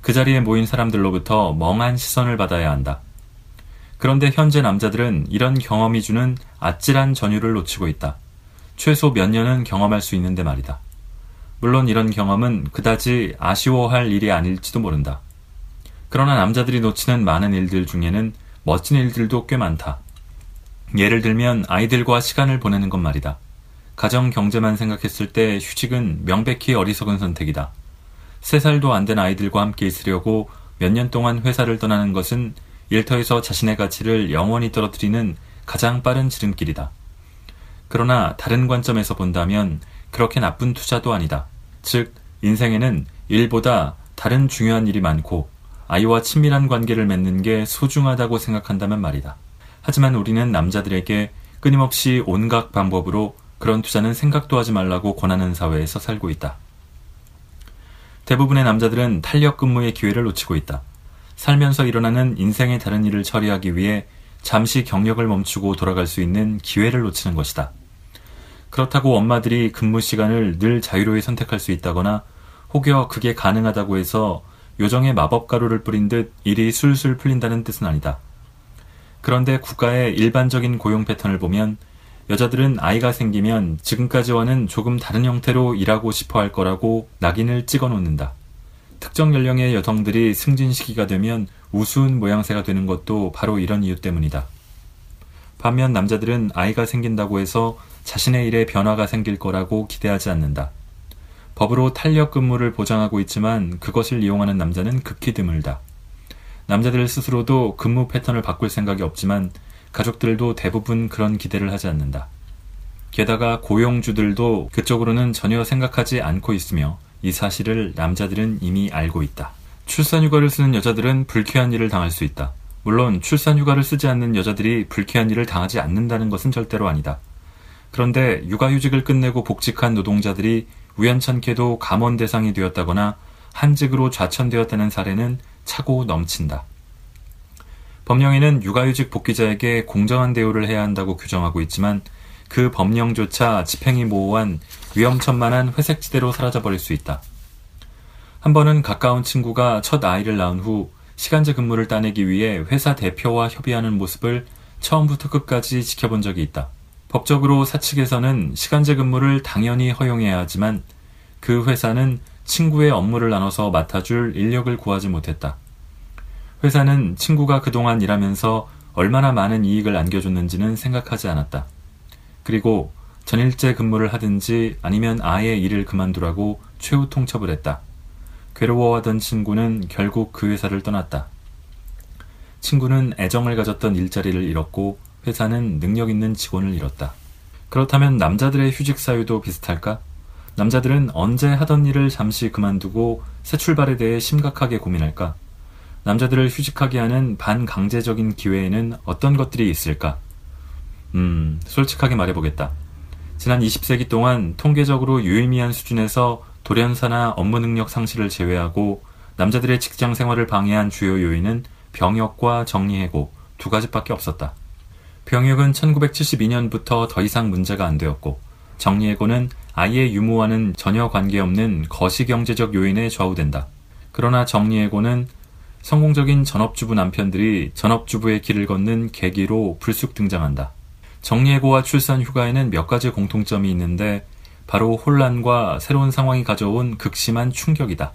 그 자리에 모인 사람들로부터 멍한 시선을 받아야 한다. 그런데 현재 남자들은 이런 경험이 주는 아찔한 전율을 놓치고 있다. 최소 몇 년은 경험할 수 있는데 말이다. 물론 이런 경험은 그다지 아쉬워할 일이 아닐지도 모른다. 그러나 남자들이 놓치는 많은 일들 중에는 멋진 일들도 꽤 많다. 예를 들면 아이들과 시간을 보내는 것 말이다. 가정 경제만 생각했을 때 휴직은 명백히 어리석은 선택이다. 세 살도 안 된 아이들과 함께 있으려고 몇 년 동안 회사를 떠나는 것은 일터에서 자신의 가치를 영원히 떨어뜨리는 가장 빠른 지름길이다. 그러나 다른 관점에서 본다면 그렇게 나쁜 투자도 아니다. 즉, 인생에는 일보다 다른 중요한 일이 많고 아이와 친밀한 관계를 맺는 게 소중하다고 생각한다면 말이다. 하지만 우리는 남자들에게 끊임없이 온갖 방법으로 그런 투자는 생각도 하지 말라고 권하는 사회에서 살고 있다. 대부분의 남자들은 탄력 근무의 기회를 놓치고 있다. 살면서 일어나는 인생의 다른 일을 처리하기 위해 잠시 경력을 멈추고 돌아갈 수 있는 기회를 놓치는 것이다. 그렇다고 엄마들이 근무 시간을 늘 자유로이 선택할 수 있다거나 혹여 그게 가능하다고 해서 요정의 마법 가루를 뿌린 듯 일이 술술 풀린다는 뜻은 아니다. 그런데 국가의 일반적인 고용 패턴을 보면 여자들은 아이가 생기면 지금까지와는 조금 다른 형태로 일하고 싶어 할 거라고 낙인을 찍어 놓는다. 특정 연령의 여성들이 승진 시기가 되면 우스운 모양새가 되는 것도 바로 이런 이유 때문이다. 반면 남자들은 아이가 생긴다고 해서 자신의 일에 변화가 생길 거라고 기대하지 않는다. 법으로 탄력 근무를 보장하고 있지만 그것을 이용하는 남자는 극히 드물다. 남자들 스스로도 근무 패턴을 바꿀 생각이 없지만 가족들도 대부분 그런 기대를 하지 않는다. 게다가 고용주들도 그쪽으로는 전혀 생각하지 않고 있으며 이 사실을 남자들은 이미 알고 있다. 출산휴가를 쓰는 여자들은 불쾌한 일을 당할 수 있다. 물론 출산휴가를 쓰지 않는 여자들이 불쾌한 일을 당하지 않는다는 것은 절대로 아니다. 그런데 육아휴직을 끝내고 복직한 노동자들이 우연찮게도 감원 대상이 되었다거나 한직으로 좌천되었다는 사례는 차고 넘친다. 법령에는 육아휴직 복귀자에게 공정한 대우를 해야 한다고 규정하고 있지만 그 법령조차 집행이 모호한 위험천만한 회색지대로 사라져버릴 수 있다. 한 번은 가까운 친구가 첫 아이를 낳은 후 시간제 근무를 따내기 위해 회사 대표와 협의하는 모습을 처음부터 끝까지 지켜본 적이 있다. 법적으로 사측에서는 시간제 근무를 당연히 허용해야 하지만 그 회사는 친구의 업무를 나눠서 맡아줄 인력을 구하지 못했다. 회사는 친구가 그동안 일하면서 얼마나 많은 이익을 안겨줬는지는 생각하지 않았다. 그리고 전일제 근무를 하든지 아니면 아예 일을 그만두라고 최후 통첩을 했다. 괴로워하던 친구는 결국 그 회사를 떠났다. 친구는 애정을 가졌던 일자리를 잃었고 회사는 능력 있는 직원을 잃었다. 그렇다면 남자들의 휴직 사유도 비슷할까? 남자들은 언제 하던 일을 잠시 그만두고 새 출발에 대해 심각하게 고민할까? 남자들을 휴직하게 하는 반강제적인 기회에는 어떤 것들이 있을까? 음, 솔직하게 말해보겠다. 지난 20세기 동안 통계적으로 유의미한 수준에서 돌연사나 업무 능력 상실을 제외하고 남자들의 직장 생활을 방해한 주요 요인은 병역과 정리해고 두 가지밖에 없었다. 병역은 1972년부터 더 이상 문제가 안 되었고 정리해고는 아이의 유무와는 전혀 관계없는 거시경제적 요인에 좌우된다. 그러나 정리해고는 성공적인 전업주부 남편들이 전업주부의 길을 걷는 계기로 불쑥 등장한다. 정리해고와 출산 휴가에는 몇 가지 공통점이 있는데 바로 혼란과 새로운 상황이 가져온 극심한 충격이다.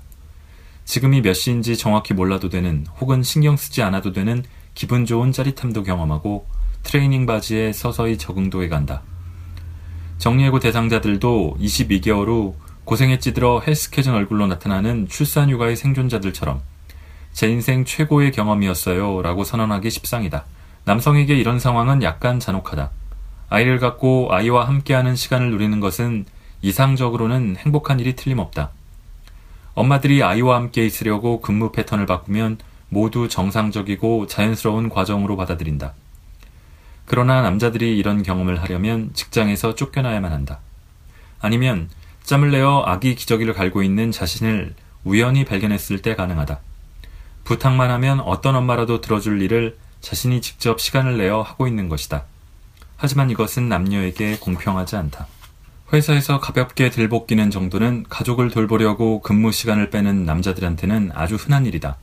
지금이 몇 시인지 정확히 몰라도 되는 혹은 신경 쓰지 않아도 되는 기분 좋은 짜릿함도 경험하고 트레이닝 바지에 서서히 적응도 해간다. 정리해고 대상자들도 22개월 후 고생에 찌들어 헬스케진 얼굴로 나타나는 출산휴가의 생존자들처럼 제 인생 최고의 경험이었어요 라고 선언하기 십상이다. 남성에게 이런 상황은 약간 잔혹하다. 아이를 갖고 아이와 함께하는 시간을 누리는 것은 이상적으로는 행복한 일이 틀림없다. 엄마들이 아이와 함께 있으려고 근무 패턴을 바꾸면 모두 정상적이고 자연스러운 과정으로 받아들인다. 그러나 남자들이 이런 경험을 하려면 직장에서 쫓겨나야만 한다. 아니면 짬을 내어 아기 기저귀를 갈고 있는 자신을 우연히 발견했을 때 가능하다. 부탁만 하면 어떤 엄마라도 들어줄 일을 자신이 직접 시간을 내어 하고 있는 것이다. 하지만 이것은 남녀에게 공평하지 않다. 회사에서 가볍게 들볶이는 정도는 가족을 돌보려고 근무 시간을 빼는 남자들한테는 아주 흔한 일이다.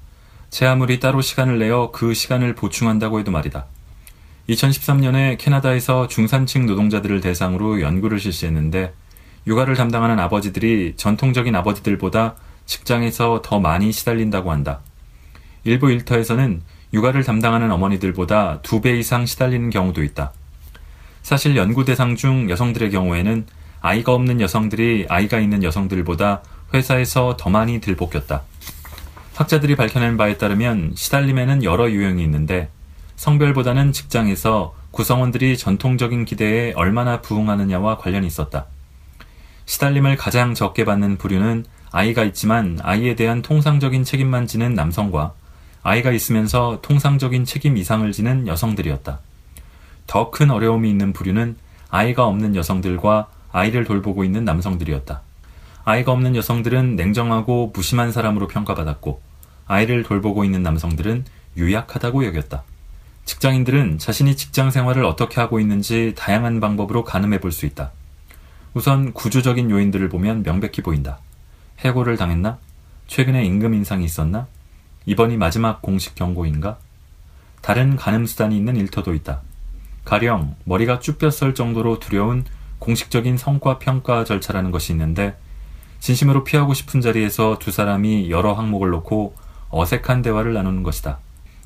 제 아무리 따로 시간을 내어 그 시간을 보충한다고 해도 말이다. 2013년에 캐나다에서 중산층 노동자들을 대상으로 연구를 실시했는데 육아를 담당하는 아버지들이 전통적인 아버지들보다 직장에서 더 많이 시달린다고 한다. 일부 일터에서는 육아를 담당하는 어머니들보다 두 배 이상 시달리는 경우도 있다. 사실 연구 대상 중 여성들의 경우에는 아이가 없는 여성들이 아이가 있는 여성들보다 회사에서 더 많이 들볶였다. 학자들이 밝혀낸 바에 따르면 시달림에는 여러 유형이 있는데 성별보다는 직장에서 구성원들이 전통적인 기대에 얼마나 부응하느냐와 관련이 있었다. 시달림을 가장 적게 받는 부류는 아이가 있지만 아이에 대한 통상적인 책임만 지는 남성과 아이가 있으면서 통상적인 책임 이상을 지는 여성들이었다. 더 큰 어려움이 있는 부류는 아이가 없는 여성들과 아이를 돌보고 있는 남성들이었다. 아이가 없는 여성들은 냉정하고 무심한 사람으로 평가받았고 아이를 돌보고 있는 남성들은 유약하다고 여겼다. 직장인들은 자신이 직장 생활을 어떻게 하고 있는지 다양한 방법으로 가늠해 볼 수 있다. 우선 구조적인 요인들을 보면 명백히 보인다. 해고를 당했나? 최근에 임금 인상이 있었나? 이번이 마지막 공식 경고인가? 다른 가늠 수단이 있는 일터도 있다. 가령 머리가 쭈뼛설 정도로 두려운 공식적인 성과 평가 절차라는 것이 있는데 진심으로 피하고 싶은 자리에서 두 사람이 여러 항목을 놓고 어색한 대화를 나누는 것이다.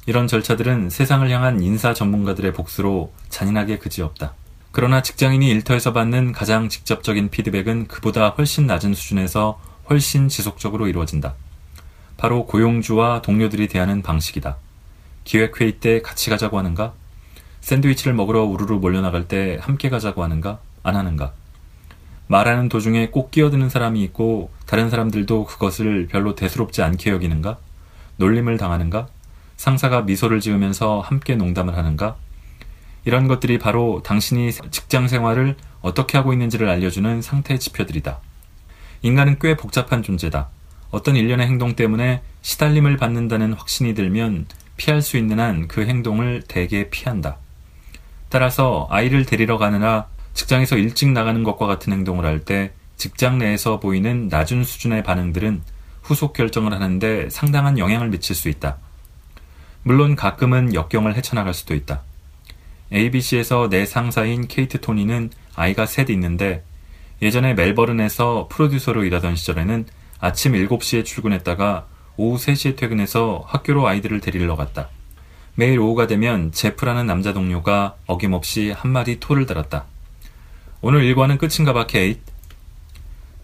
이런 절차들은 세상을 향한 인사 전문가들의 복수로 잔인하게 그지없다. 그러나 직장인이 일터에서 받는 가장 직접적인 피드백은 그보다 훨씬 낮은 수준에서 훨씬 지속적으로 이루어진다. 바로 고용주와 동료들이 대하는 방식이다. 기획회의 때 같이 가자고 하는가? 샌드위치를 먹으러 우르르 몰려나갈 때 함께 가자고 하는가? 안 하는가? 말하는 도중에 꼭 끼어드는 사람이 있고 다른 사람들도 그것을 별로 대수롭지 않게 여기는가? 놀림을 당하는가? 상사가 미소를 지으면서 함께 농담을 하는가? 이런 것들이 바로 당신이 직장 생활을 어떻게 하고 있는지를 알려주는 상태 지표들이다. 인간은 꽤 복잡한 존재다. 어떤 일련의 행동 때문에 시달림을 받는다는 확신이 들면 피할 수 있는 한 그 행동을 대개 피한다. 따라서 아이를 데리러 가느라 직장에서 일찍 나가는 것과 같은 행동을 할 때 직장 내에서 보이는 낮은 수준의 반응들은 후속 결정을 하는데 상당한 영향을 미칠 수 있다. 물론 가끔은 역경을 헤쳐나갈 수도 있다. ABC에서 내 상사인 케이트 토니는 아이가 셋 있는데 예전에 멜버른에서 프로듀서로 일하던 시절에는 아침 7시에 출근했다가 오후 3시에 퇴근해서 학교로 아이들을 데리러 갔다. 매일 오후가 되면 제프라는 남자 동료가 어김없이 한 마디 토를 달았다. 오늘 일과는 끝인가 봐, 케이트.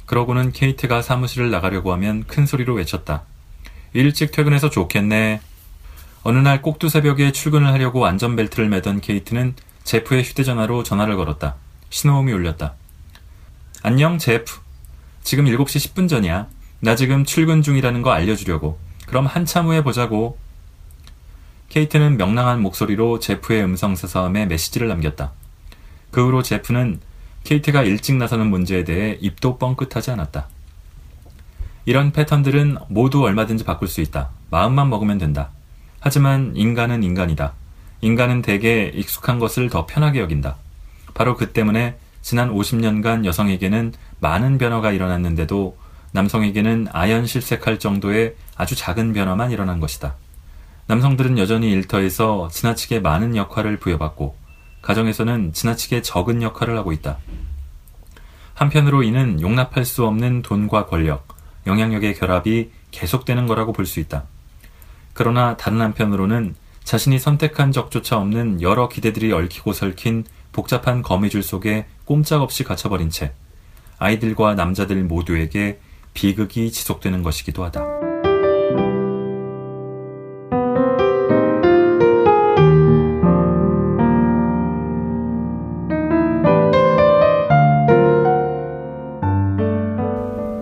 그러고는 케이트가 사무실을 나가려고 하면 큰 소리로 외쳤다. 일찍 퇴근해서 좋겠네. 어느 날 꼭두 새벽에 출근을 하려고 안전벨트를 매던 케이트는 제프의 휴대전화로 전화를 걸었다. 신호음이 울렸다. 안녕, 제프. 지금 7시 10분 전이야. 나 지금 출근 중이라는 거 알려주려고. 그럼 한참 후에 보자고. 케이트는 명랑한 목소리로 제프의 음성 사서함에 메시지를 남겼다. 그 후로 제프는 케이트가 일찍 나서는 문제에 대해 입도 뻥끗하지 않았다. 이런 패턴들은 모두 얼마든지 바꿀 수 있다. 마음만 먹으면 된다. 하지만 인간은 인간이다. 인간은 대개 익숙한 것을 더 편하게 여긴다. 바로 그 때문에 지난 50년간 여성에게는 많은 변화가 일어났는데도 남성에게는 아연 실색할 정도의 아주 작은 변화만 일어난 것이다. 남성들은 여전히 일터에서 지나치게 많은 역할을 부여받고 가정에서는 지나치게 적은 역할을 하고 있다. 한편으로 이는 용납할 수 없는 돈과 권력, 영향력의 결합이 계속되는 거라고 볼 수 있다. 그러나 다른 한편으로는 자신이 선택한 적조차 없는 여러 기대들이 얽히고 설킨 복잡한 거미줄 속에 꼼짝없이 갇혀버린 채 아이들과 남자들 모두에게 비극이 지속되는 것이기도 하다.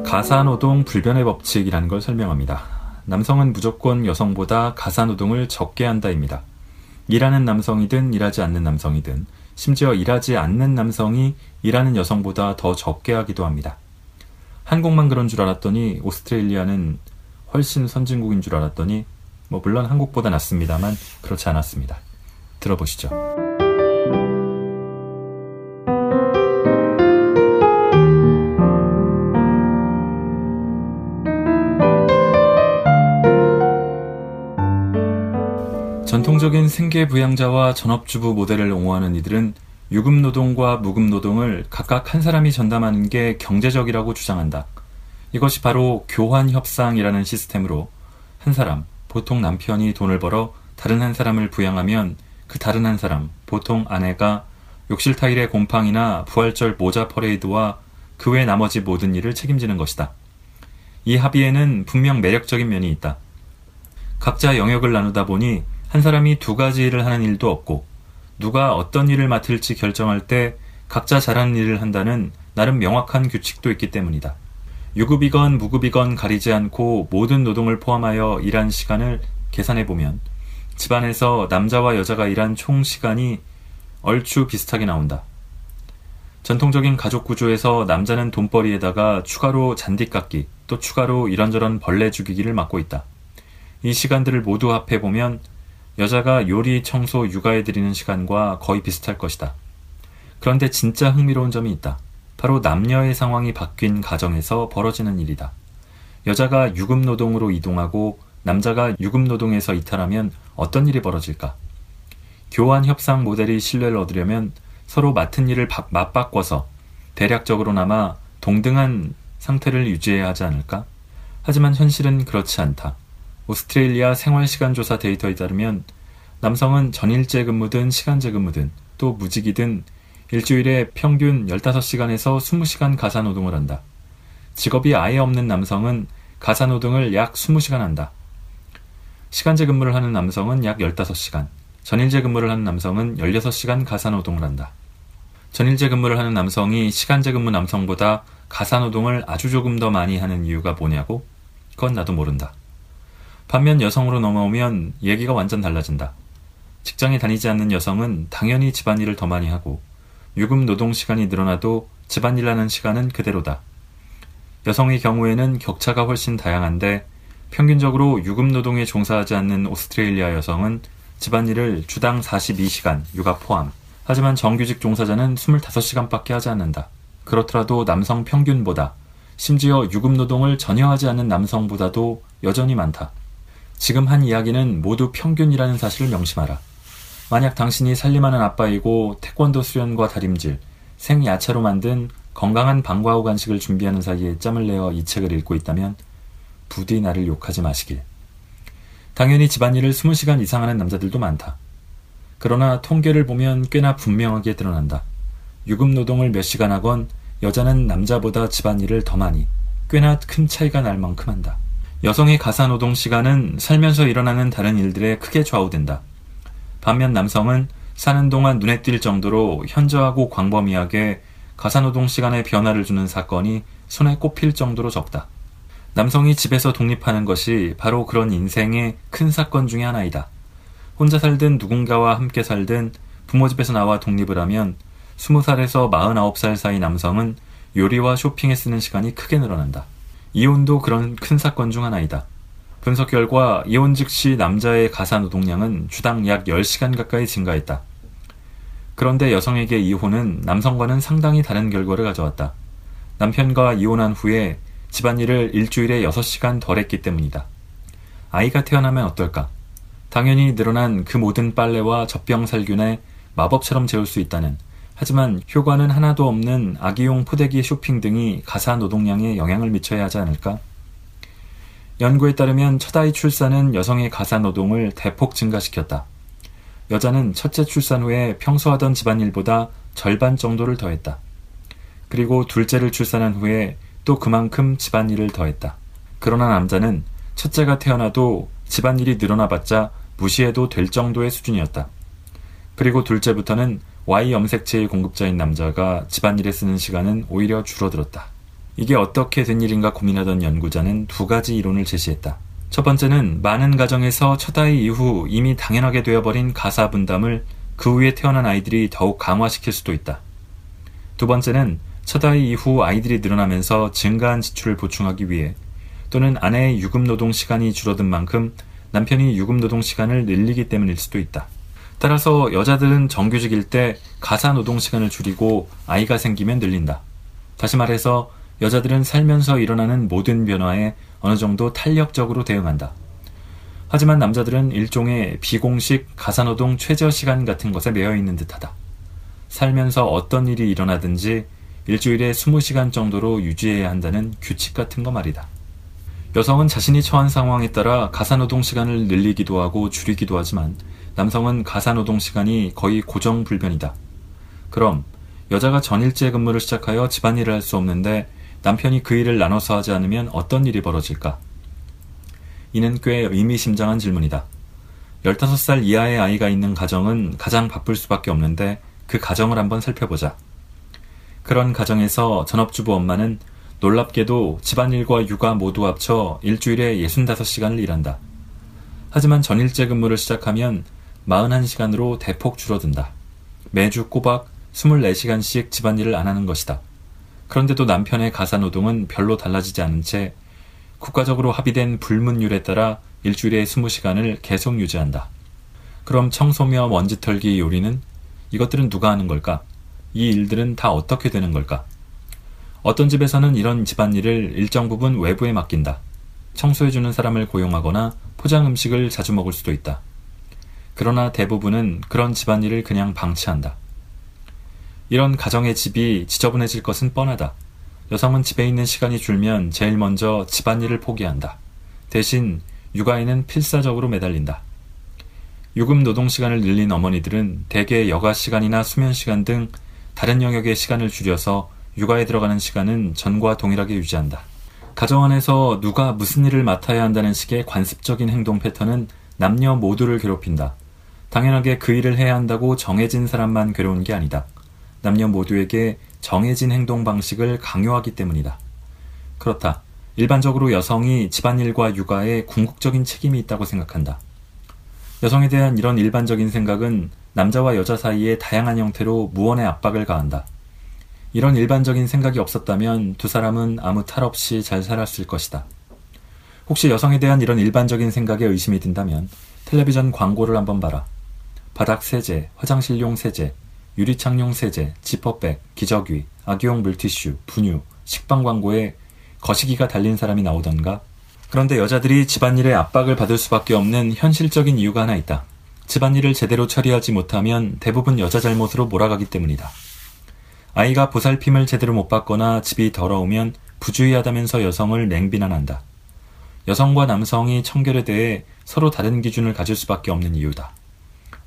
가사노동 불변의 법칙이라는 걸 설명합니다. 남성은 무조건 여성보다 가사노동을 적게 한다입니다. 일하는 남성이든 일하지 않는 남성이든 심지어 일하지 않는 남성이 일하는 여성보다 더 적게 하기도 합니다. 한국만 그런 줄 알았더니 오스트레일리아는 훨씬 선진국인 줄 알았더니 뭐 물론 한국보다 낫습니다만 그렇지 않았습니다. 들어보시죠. 전통적인 생계 부양자와 전업주부 모델을 옹호하는 이들은 유급 노동과 무급 노동을 각각 한 사람이 전담하는 게 경제적이라고 주장한다. 이것이 바로 교환 협상이라는 시스템으로 한 사람, 보통 남편이 돈을 벌어 다른 한 사람을 부양하면 그 다른 한 사람, 보통 아내가 욕실 타일의 곰팡이나 부활절 모자 퍼레이드와 그 외 나머지 모든 일을 책임지는 것이다. 이 합의에는 분명 매력적인 면이 있다. 각자 영역을 나누다 보니 한 사람이 두 가지 일을 하는 일도 없고 누가 어떤 일을 맡을지 결정할 때 각자 잘하는 일을 한다는 나름 명확한 규칙도 있기 때문이다. 유급이건 무급이건 가리지 않고 모든 노동을 포함하여 일한 시간을 계산해 보면 집안에서 남자와 여자가 일한 총 시간이 얼추 비슷하게 나온다. 전통적인 가족 구조에서 남자는 돈벌이에다가 추가로 잔디 깎기, 또 추가로 이런저런 벌레 죽이기를 맡고 있다. 이 시간들을 모두 합해 보면 여자가 요리, 청소, 육아해드리는 시간과 거의 비슷할 것이다. 그런데 진짜 흥미로운 점이 있다. 바로 남녀의 상황이 바뀐 가정에서 벌어지는 일이다. 여자가 유급노동으로 이동하고 남자가 유급노동에서 이탈하면 어떤 일이 벌어질까? 교환 협상 모델이 신뢰를 얻으려면 서로 맡은 일을 맞바꿔서 대략적으로나마 동등한 상태를 유지해야 하지 않을까? 하지만 현실은 그렇지 않다. 오스트레일리아 생활시간조사 데이터에 따르면 남성은 전일제 근무든 시간제 근무든 또 무직이든 일주일에 평균 15시간에서 20시간 가사 노동을 한다. 직업이 아예 없는 남성은 가사 노동을 약 20시간 한다. 시간제 근무를 하는 남성은 약 15시간, 전일제 근무를 하는 남성은 16시간 가사 노동을 한다. 전일제 근무를 하는 남성이 시간제 근무 남성보다 가사 노동을 아주 조금 더 많이 하는 이유가 뭐냐고? 그건 나도 모른다. 반면 여성으로 넘어오면 얘기가 완전 달라진다. 직장에 다니지 않는 여성은 당연히 집안일을 더 많이 하고 유급 노동 시간이 늘어나도 집안일 하는 시간은 그대로다. 여성의 경우에는 격차가 훨씬 다양한데 평균적으로 유급 노동에 종사하지 않는 오스트레일리아 여성은 집안일을 주당 42시간, 육아 포함. 하지만 정규직 종사자는 25시간밖에 하지 않는다. 그렇더라도 남성 평균보다 심지어 유급 노동을 전혀 하지 않는 남성보다도 여전히 많다. 지금 한 이야기는 모두 평균이라는 사실을 명심하라. 만약 당신이 살림하는 아빠이고 태권도 수련과 다림질, 생야채로 만든 건강한 방과 후 간식을 준비하는 사이에 짬을 내어 이 책을 읽고 있다면 부디 나를 욕하지 마시길. 당연히 집안일을 20시간 이상 하는 남자들도 많다. 그러나 통계를 보면 꽤나 분명하게 드러난다. 유급 노동을 몇 시간 하건 여자는 남자보다 집안일을 더 많이, 꽤나 큰 차이가 날 만큼 한다. 여성의 가사 노동 시간은 살면서 일어나는 다른 일들에 크게 좌우된다. 반면 남성은 사는 동안 눈에 띌 정도로 현저하고 광범위하게 가사노동 시간에 변화를 주는 사건이 손에 꼽힐 정도로 적다. 남성이 집에서 독립하는 것이 바로 그런 인생의 큰 사건 중의 하나이다. 혼자 살든 누군가와 함께 살든 부모 집에서 나와 독립을 하면 20살에서 49살 사이 남성은 요리와 쇼핑에 쓰는 시간이 크게 늘어난다. 이혼도 그런 큰 사건 중 하나이다. 분석 결과 이혼 즉시 남자의 가사 노동량은 주당 약 10시간 가까이 증가했다. 그런데 여성에게 이혼은 남성과는 상당히 다른 결과를 가져왔다. 남편과 이혼한 후에 집안일을 일주일에 6시간 덜 했기 때문이다. 아이가 태어나면 어떨까? 당연히 늘어난 그 모든 빨래와 젖병 살균에 마법처럼 재울 수 있다는 하지만 효과는 하나도 없는 아기용 포대기 쇼핑 등이 가사 노동량에 영향을 미쳐야 하지 않을까? 연구에 따르면 첫 아이 출산은 여성의 가사 노동을 대폭 증가시켰다. 여자는 첫째 출산 후에 평소 하던 집안일보다 절반 정도를 더했다. 그리고 둘째를 출산한 후에 또 그만큼 집안일을 더했다. 그러나 남자는 첫째가 태어나도 집안일이 늘어나봤자 무시해도 될 정도의 수준이었다. 그리고 둘째부터는 Y 염색체의 공급자인 남자가 집안일에 쓰는 시간은 오히려 줄어들었다. 이게 어떻게 된 일인가 고민하던 연구자는 두 가지 이론을 제시했다. 첫 번째는 많은 가정에서 첫 아이 이후 이미 당연하게 되어버린 가사 분담을 그 후에 태어난 아이들이 더욱 강화시킬 수도 있다. 두 번째는 첫 아이 이후 아이들이 늘어나면서 증가한 지출을 보충하기 위해 또는 아내의 유급 노동 시간이 줄어든 만큼 남편이 유급 노동 시간을 늘리기 때문일 수도 있다. 따라서 여자들은 정규직일 때 가사 노동 시간을 줄이고 아이가 생기면 늘린다. 다시 말해서 여자들은 살면서 일어나는 모든 변화에 어느 정도 탄력적으로 대응한다. 하지만 남자들은 일종의 비공식 가사노동 최저 시간 같은 것에 매여 있는 듯하다. 살면서 어떤 일이 일어나든지 일주일에 20시간 정도로 유지해야 한다는 규칙 같은 거 말이다. 여성은 자신이 처한 상황에 따라 가사노동 시간을 늘리기도 하고 줄이기도 하지만 남성은 가사노동 시간이 거의 고정불변이다. 그럼 여자가 전일제 근무를 시작하여 집안일을 할 수 없는데 남편이 그 일을 나눠서 하지 않으면 어떤 일이 벌어질까? 이는 꽤 의미심장한 질문이다. 15살 이하의 아이가 있는 가정은 가장 바쁠 수밖에 없는데 그 가정을 한번 살펴보자. 그런 가정에서 전업주부 엄마는 놀랍게도 집안일과 육아 모두 합쳐 일주일에 65시간을 일한다. 하지만 전일제 근무를 시작하면 41시간으로 대폭 줄어든다. 매주 꼬박 24시간씩 집안일을 안 하는 것이다. 그런데도 남편의 가사노동은 별로 달라지지 않은 채 국가적으로 합의된 불문율에 따라 일주일에 20시간을 계속 유지한다. 그럼 청소며 먼지 털기 요리는 이것들은 누가 하는 걸까? 이 일들은 다 어떻게 되는 걸까? 어떤 집에서는 이런 집안일을 일정 부분 외부에 맡긴다. 청소해주는 사람을 고용하거나 포장 음식을 자주 먹을 수도 있다. 그러나 대부분은 그런 집안일을 그냥 방치한다. 이런 가정의 집이 지저분해질 것은 뻔하다. 여성은 집에 있는 시간이 줄면 제일 먼저 집안일을 포기한다. 대신 육아에는 필사적으로 매달린다. 유급 노동 시간을 늘린 어머니들은 대개 여가 시간이나 수면 시간 등 다른 영역의 시간을 줄여서 육아에 들어가는 시간은 전과 동일하게 유지한다. 가정 안에서 누가 무슨 일을 맡아야 한다는 식의 관습적인 행동 패턴은 남녀 모두를 괴롭힌다. 당연하게 그 일을 해야 한다고 정해진 사람만 괴로운 게 아니다. 남녀 모두에게 정해진 행동 방식을 강요하기 때문이다. 그렇다. 일반적으로 여성이 집안일과 육아에 궁극적인 책임이 있다고 생각한다. 여성에 대한 이런 일반적인 생각은 남자와 여자 사이에 다양한 형태로 무언의 압박을 가한다. 이런 일반적인 생각이 없었다면 두 사람은 아무 탈 없이 잘 살았을 것이다. 혹시 여성에 대한 이런 일반적인 생각에 의심이 든다면 텔레비전 광고를 한번 봐라. 바닥 세제, 화장실용 세제, 유리창용 세제, 지퍼백, 기저귀, 아기용 물티슈, 분유, 식빵 광고에 거시기가 달린 사람이 나오던가? 그런데 여자들이 집안일에 압박을 받을 수밖에 없는 현실적인 이유가 하나 있다. 집안일을 제대로 처리하지 못하면 대부분 여자 잘못으로 몰아가기 때문이다. 아이가 보살핌을 제대로 못 받거나 집이 더러우면 부주의하다면서 여성을 맹비난한다. 여성과 남성이 청결에 대해 서로 다른 기준을 가질 수밖에 없는 이유다.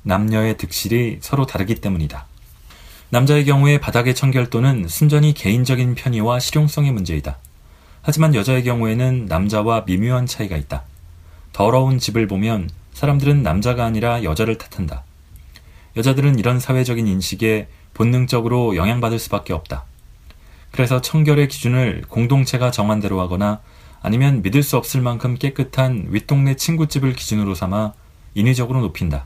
남녀의 득실이 서로 다르기 때문이다. 남자의 경우에 바닥의 청결도는 순전히 개인적인 편의와 실용성의 문제이다. 하지만 여자의 경우에는 남자와 미묘한 차이가 있다. 더러운 집을 보면 사람들은 남자가 아니라 여자를 탓한다. 여자들은 이런 사회적인 인식에 본능적으로 영향받을 수밖에 없다. 그래서 청결의 기준을 공동체가 정한 대로 하거나 아니면 믿을 수 없을 만큼 깨끗한 윗동네 친구집을 기준으로 삼아 인위적으로 높인다.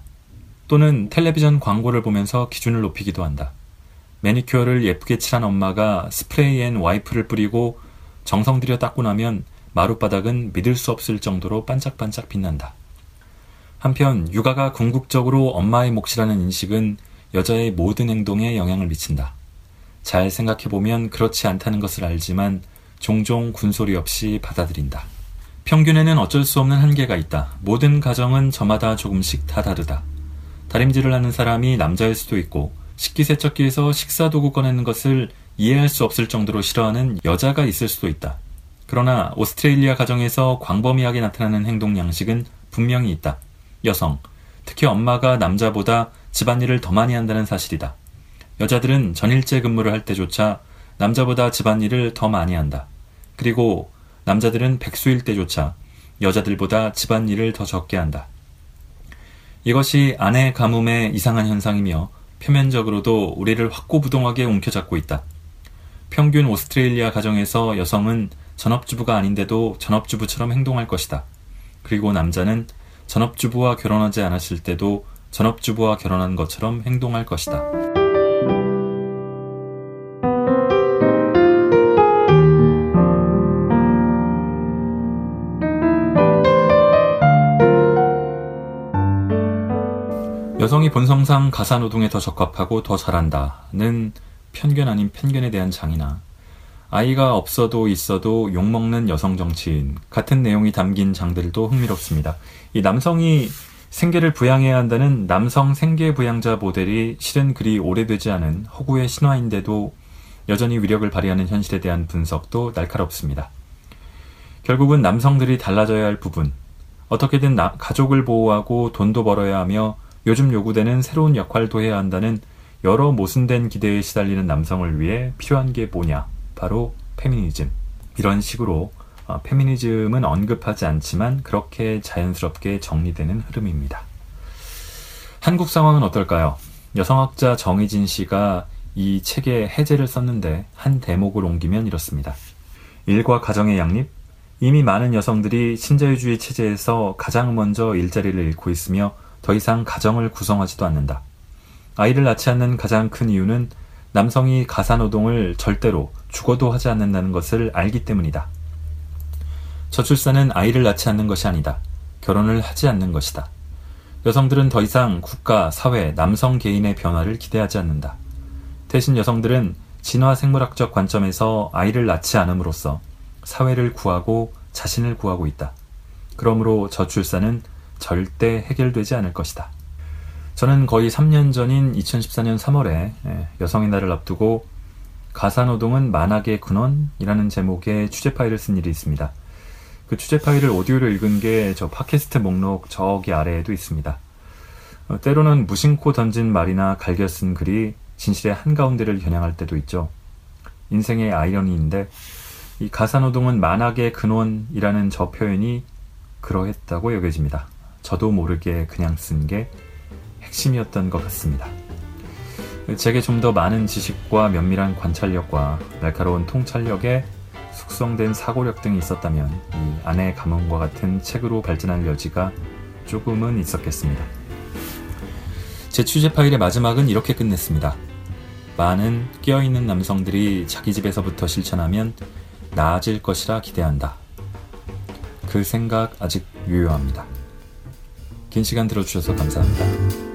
또는 텔레비전 광고를 보면서 기준을 높이기도 한다. 매니큐어를 예쁘게 칠한 엄마가 Spray n' Wipe를 뿌리고 정성 들여 닦고 나면 마룻바닥은 믿을 수 없을 정도로 반짝반짝 빛난다. 한편 육아가 궁극적으로 엄마의 몫이라는 인식은 여자의 모든 행동에 영향을 미친다. 잘 생각해보면 그렇지 않다는 것을 알지만 종종 군소리 없이 받아들인다. 평균에는 어쩔 수 없는 한계가 있다. 모든 가정은 저마다 조금씩 다 다르다. 다림질을 하는 사람이 남자일 수도 있고 식기세척기에서 식사도구 꺼내는 것을 이해할 수 없을 정도로 싫어하는 여자가 있을 수도 있다. 그러나 오스트레일리아 가정에서 광범위하게 나타나는 행동 양식은 분명히 있다. 여성, 특히 엄마가 남자보다 집안일을 더 많이 한다는 사실이다. 여자들은 전일제 근무를 할 때조차 남자보다 집안일을 더 많이 한다. 그리고 남자들은 백수일 때조차 여자들보다 집안일을 더 적게 한다. 이것이 아내 가뭄의 이상한 현상이며 표면적으로도 우리를 확고부동하게 움켜잡고 있다. 평균 오스트레일리아 가정에서 여성은 전업주부가 아닌데도 전업주부처럼 행동할 것이다. 그리고 남자는 전업주부와 결혼하지 않았을 때도 전업주부와 결혼한 것처럼 행동할 것이다. 여성이 본성상 가사 노동에 더 적합하고 더 잘한다는 편견 아닌 편견에 대한 장이나 아이가 없어도 있어도 욕먹는 여성 정치인 같은 내용이 담긴 장들도 흥미롭습니다. 이 남성이 생계를 부양해야 한다는 남성 생계 부양자 모델이 실은 그리 오래되지 않은 허구의 신화인데도 여전히 위력을 발휘하는 현실에 대한 분석도 날카롭습니다. 결국은 남성들이 달라져야 할 부분, 어떻게든 나, 가족을 보호하고 돈도 벌어야 하며 요즘 요구되는 새로운 역할도 해야 한다는 여러 모순된 기대에 시달리는 남성을 위해 필요한 게 뭐냐? 바로 페미니즘. 이런 식으로 어, 페미니즘은 언급하지 않지만 그렇게 자연스럽게 정리되는 흐름입니다. 한국 상황은 어떨까요? 여성학자 정희진 씨가 이 책에 해제를 썼는데 한 대목을 옮기면 이렇습니다. 일과 가정의 양립? 이미 많은 여성들이 신자유주의 체제에서 가장 먼저 일자리를 잃고 있으며 더 이상 가정을 구성하지도 않는다. 아이를 낳지 않는 가장 큰 이유는 남성이 가사노동을 절대로 죽어도 하지 않는다는 것을 알기 때문이다. 저출산은 아이를 낳지 않는 것이 아니다. 결혼을 하지 않는 것이다. 여성들은 더 이상 국가, 사회, 남성 개인의 변화를 기대하지 않는다. 대신 여성들은 진화 생물학적 관점에서 아이를 낳지 않음으로써 사회를 구하고 자신을 구하고 있다. 그러므로 저출산은 절대 해결되지 않을 것이다. 저는 거의 3년 전인 2014년 3월에 여성의 날을 앞두고 가사노동은 만악의 근원이라는 제목의 취재 파일을 쓴 일이 있습니다. 그 취재 파일을 오디오로 읽은 게 저 팟캐스트 목록 저기 아래에도 있습니다. 어, 때로는 무심코 던진 말이나 갈겨 쓴 글이 진실의 한가운데를 겨냥할 때도 있죠. 인생의 아이러니인데 이 가사노동은 만악의 근원이라는 저 표현이 그러했다고 여겨집니다. 저도 모르게 그냥 쓴 게 핵심이었던 것 같습니다. 제게 좀 더 많은 지식과 면밀한 관찰력과 날카로운 통찰력에 숙성된 사고력 등이 있었다면 이 아내의 가문과 같은 책으로 발전할 여지가 조금은 있었겠습니다. 제 취재 파일의 마지막은 이렇게 끝냈습니다. 많은 깨어있는 남성들이 자기 집에서부터 실천하면 나아질 것이라 기대한다. 그 생각 아직 유효합니다. 긴 시간 들어주셔서 감사합니다.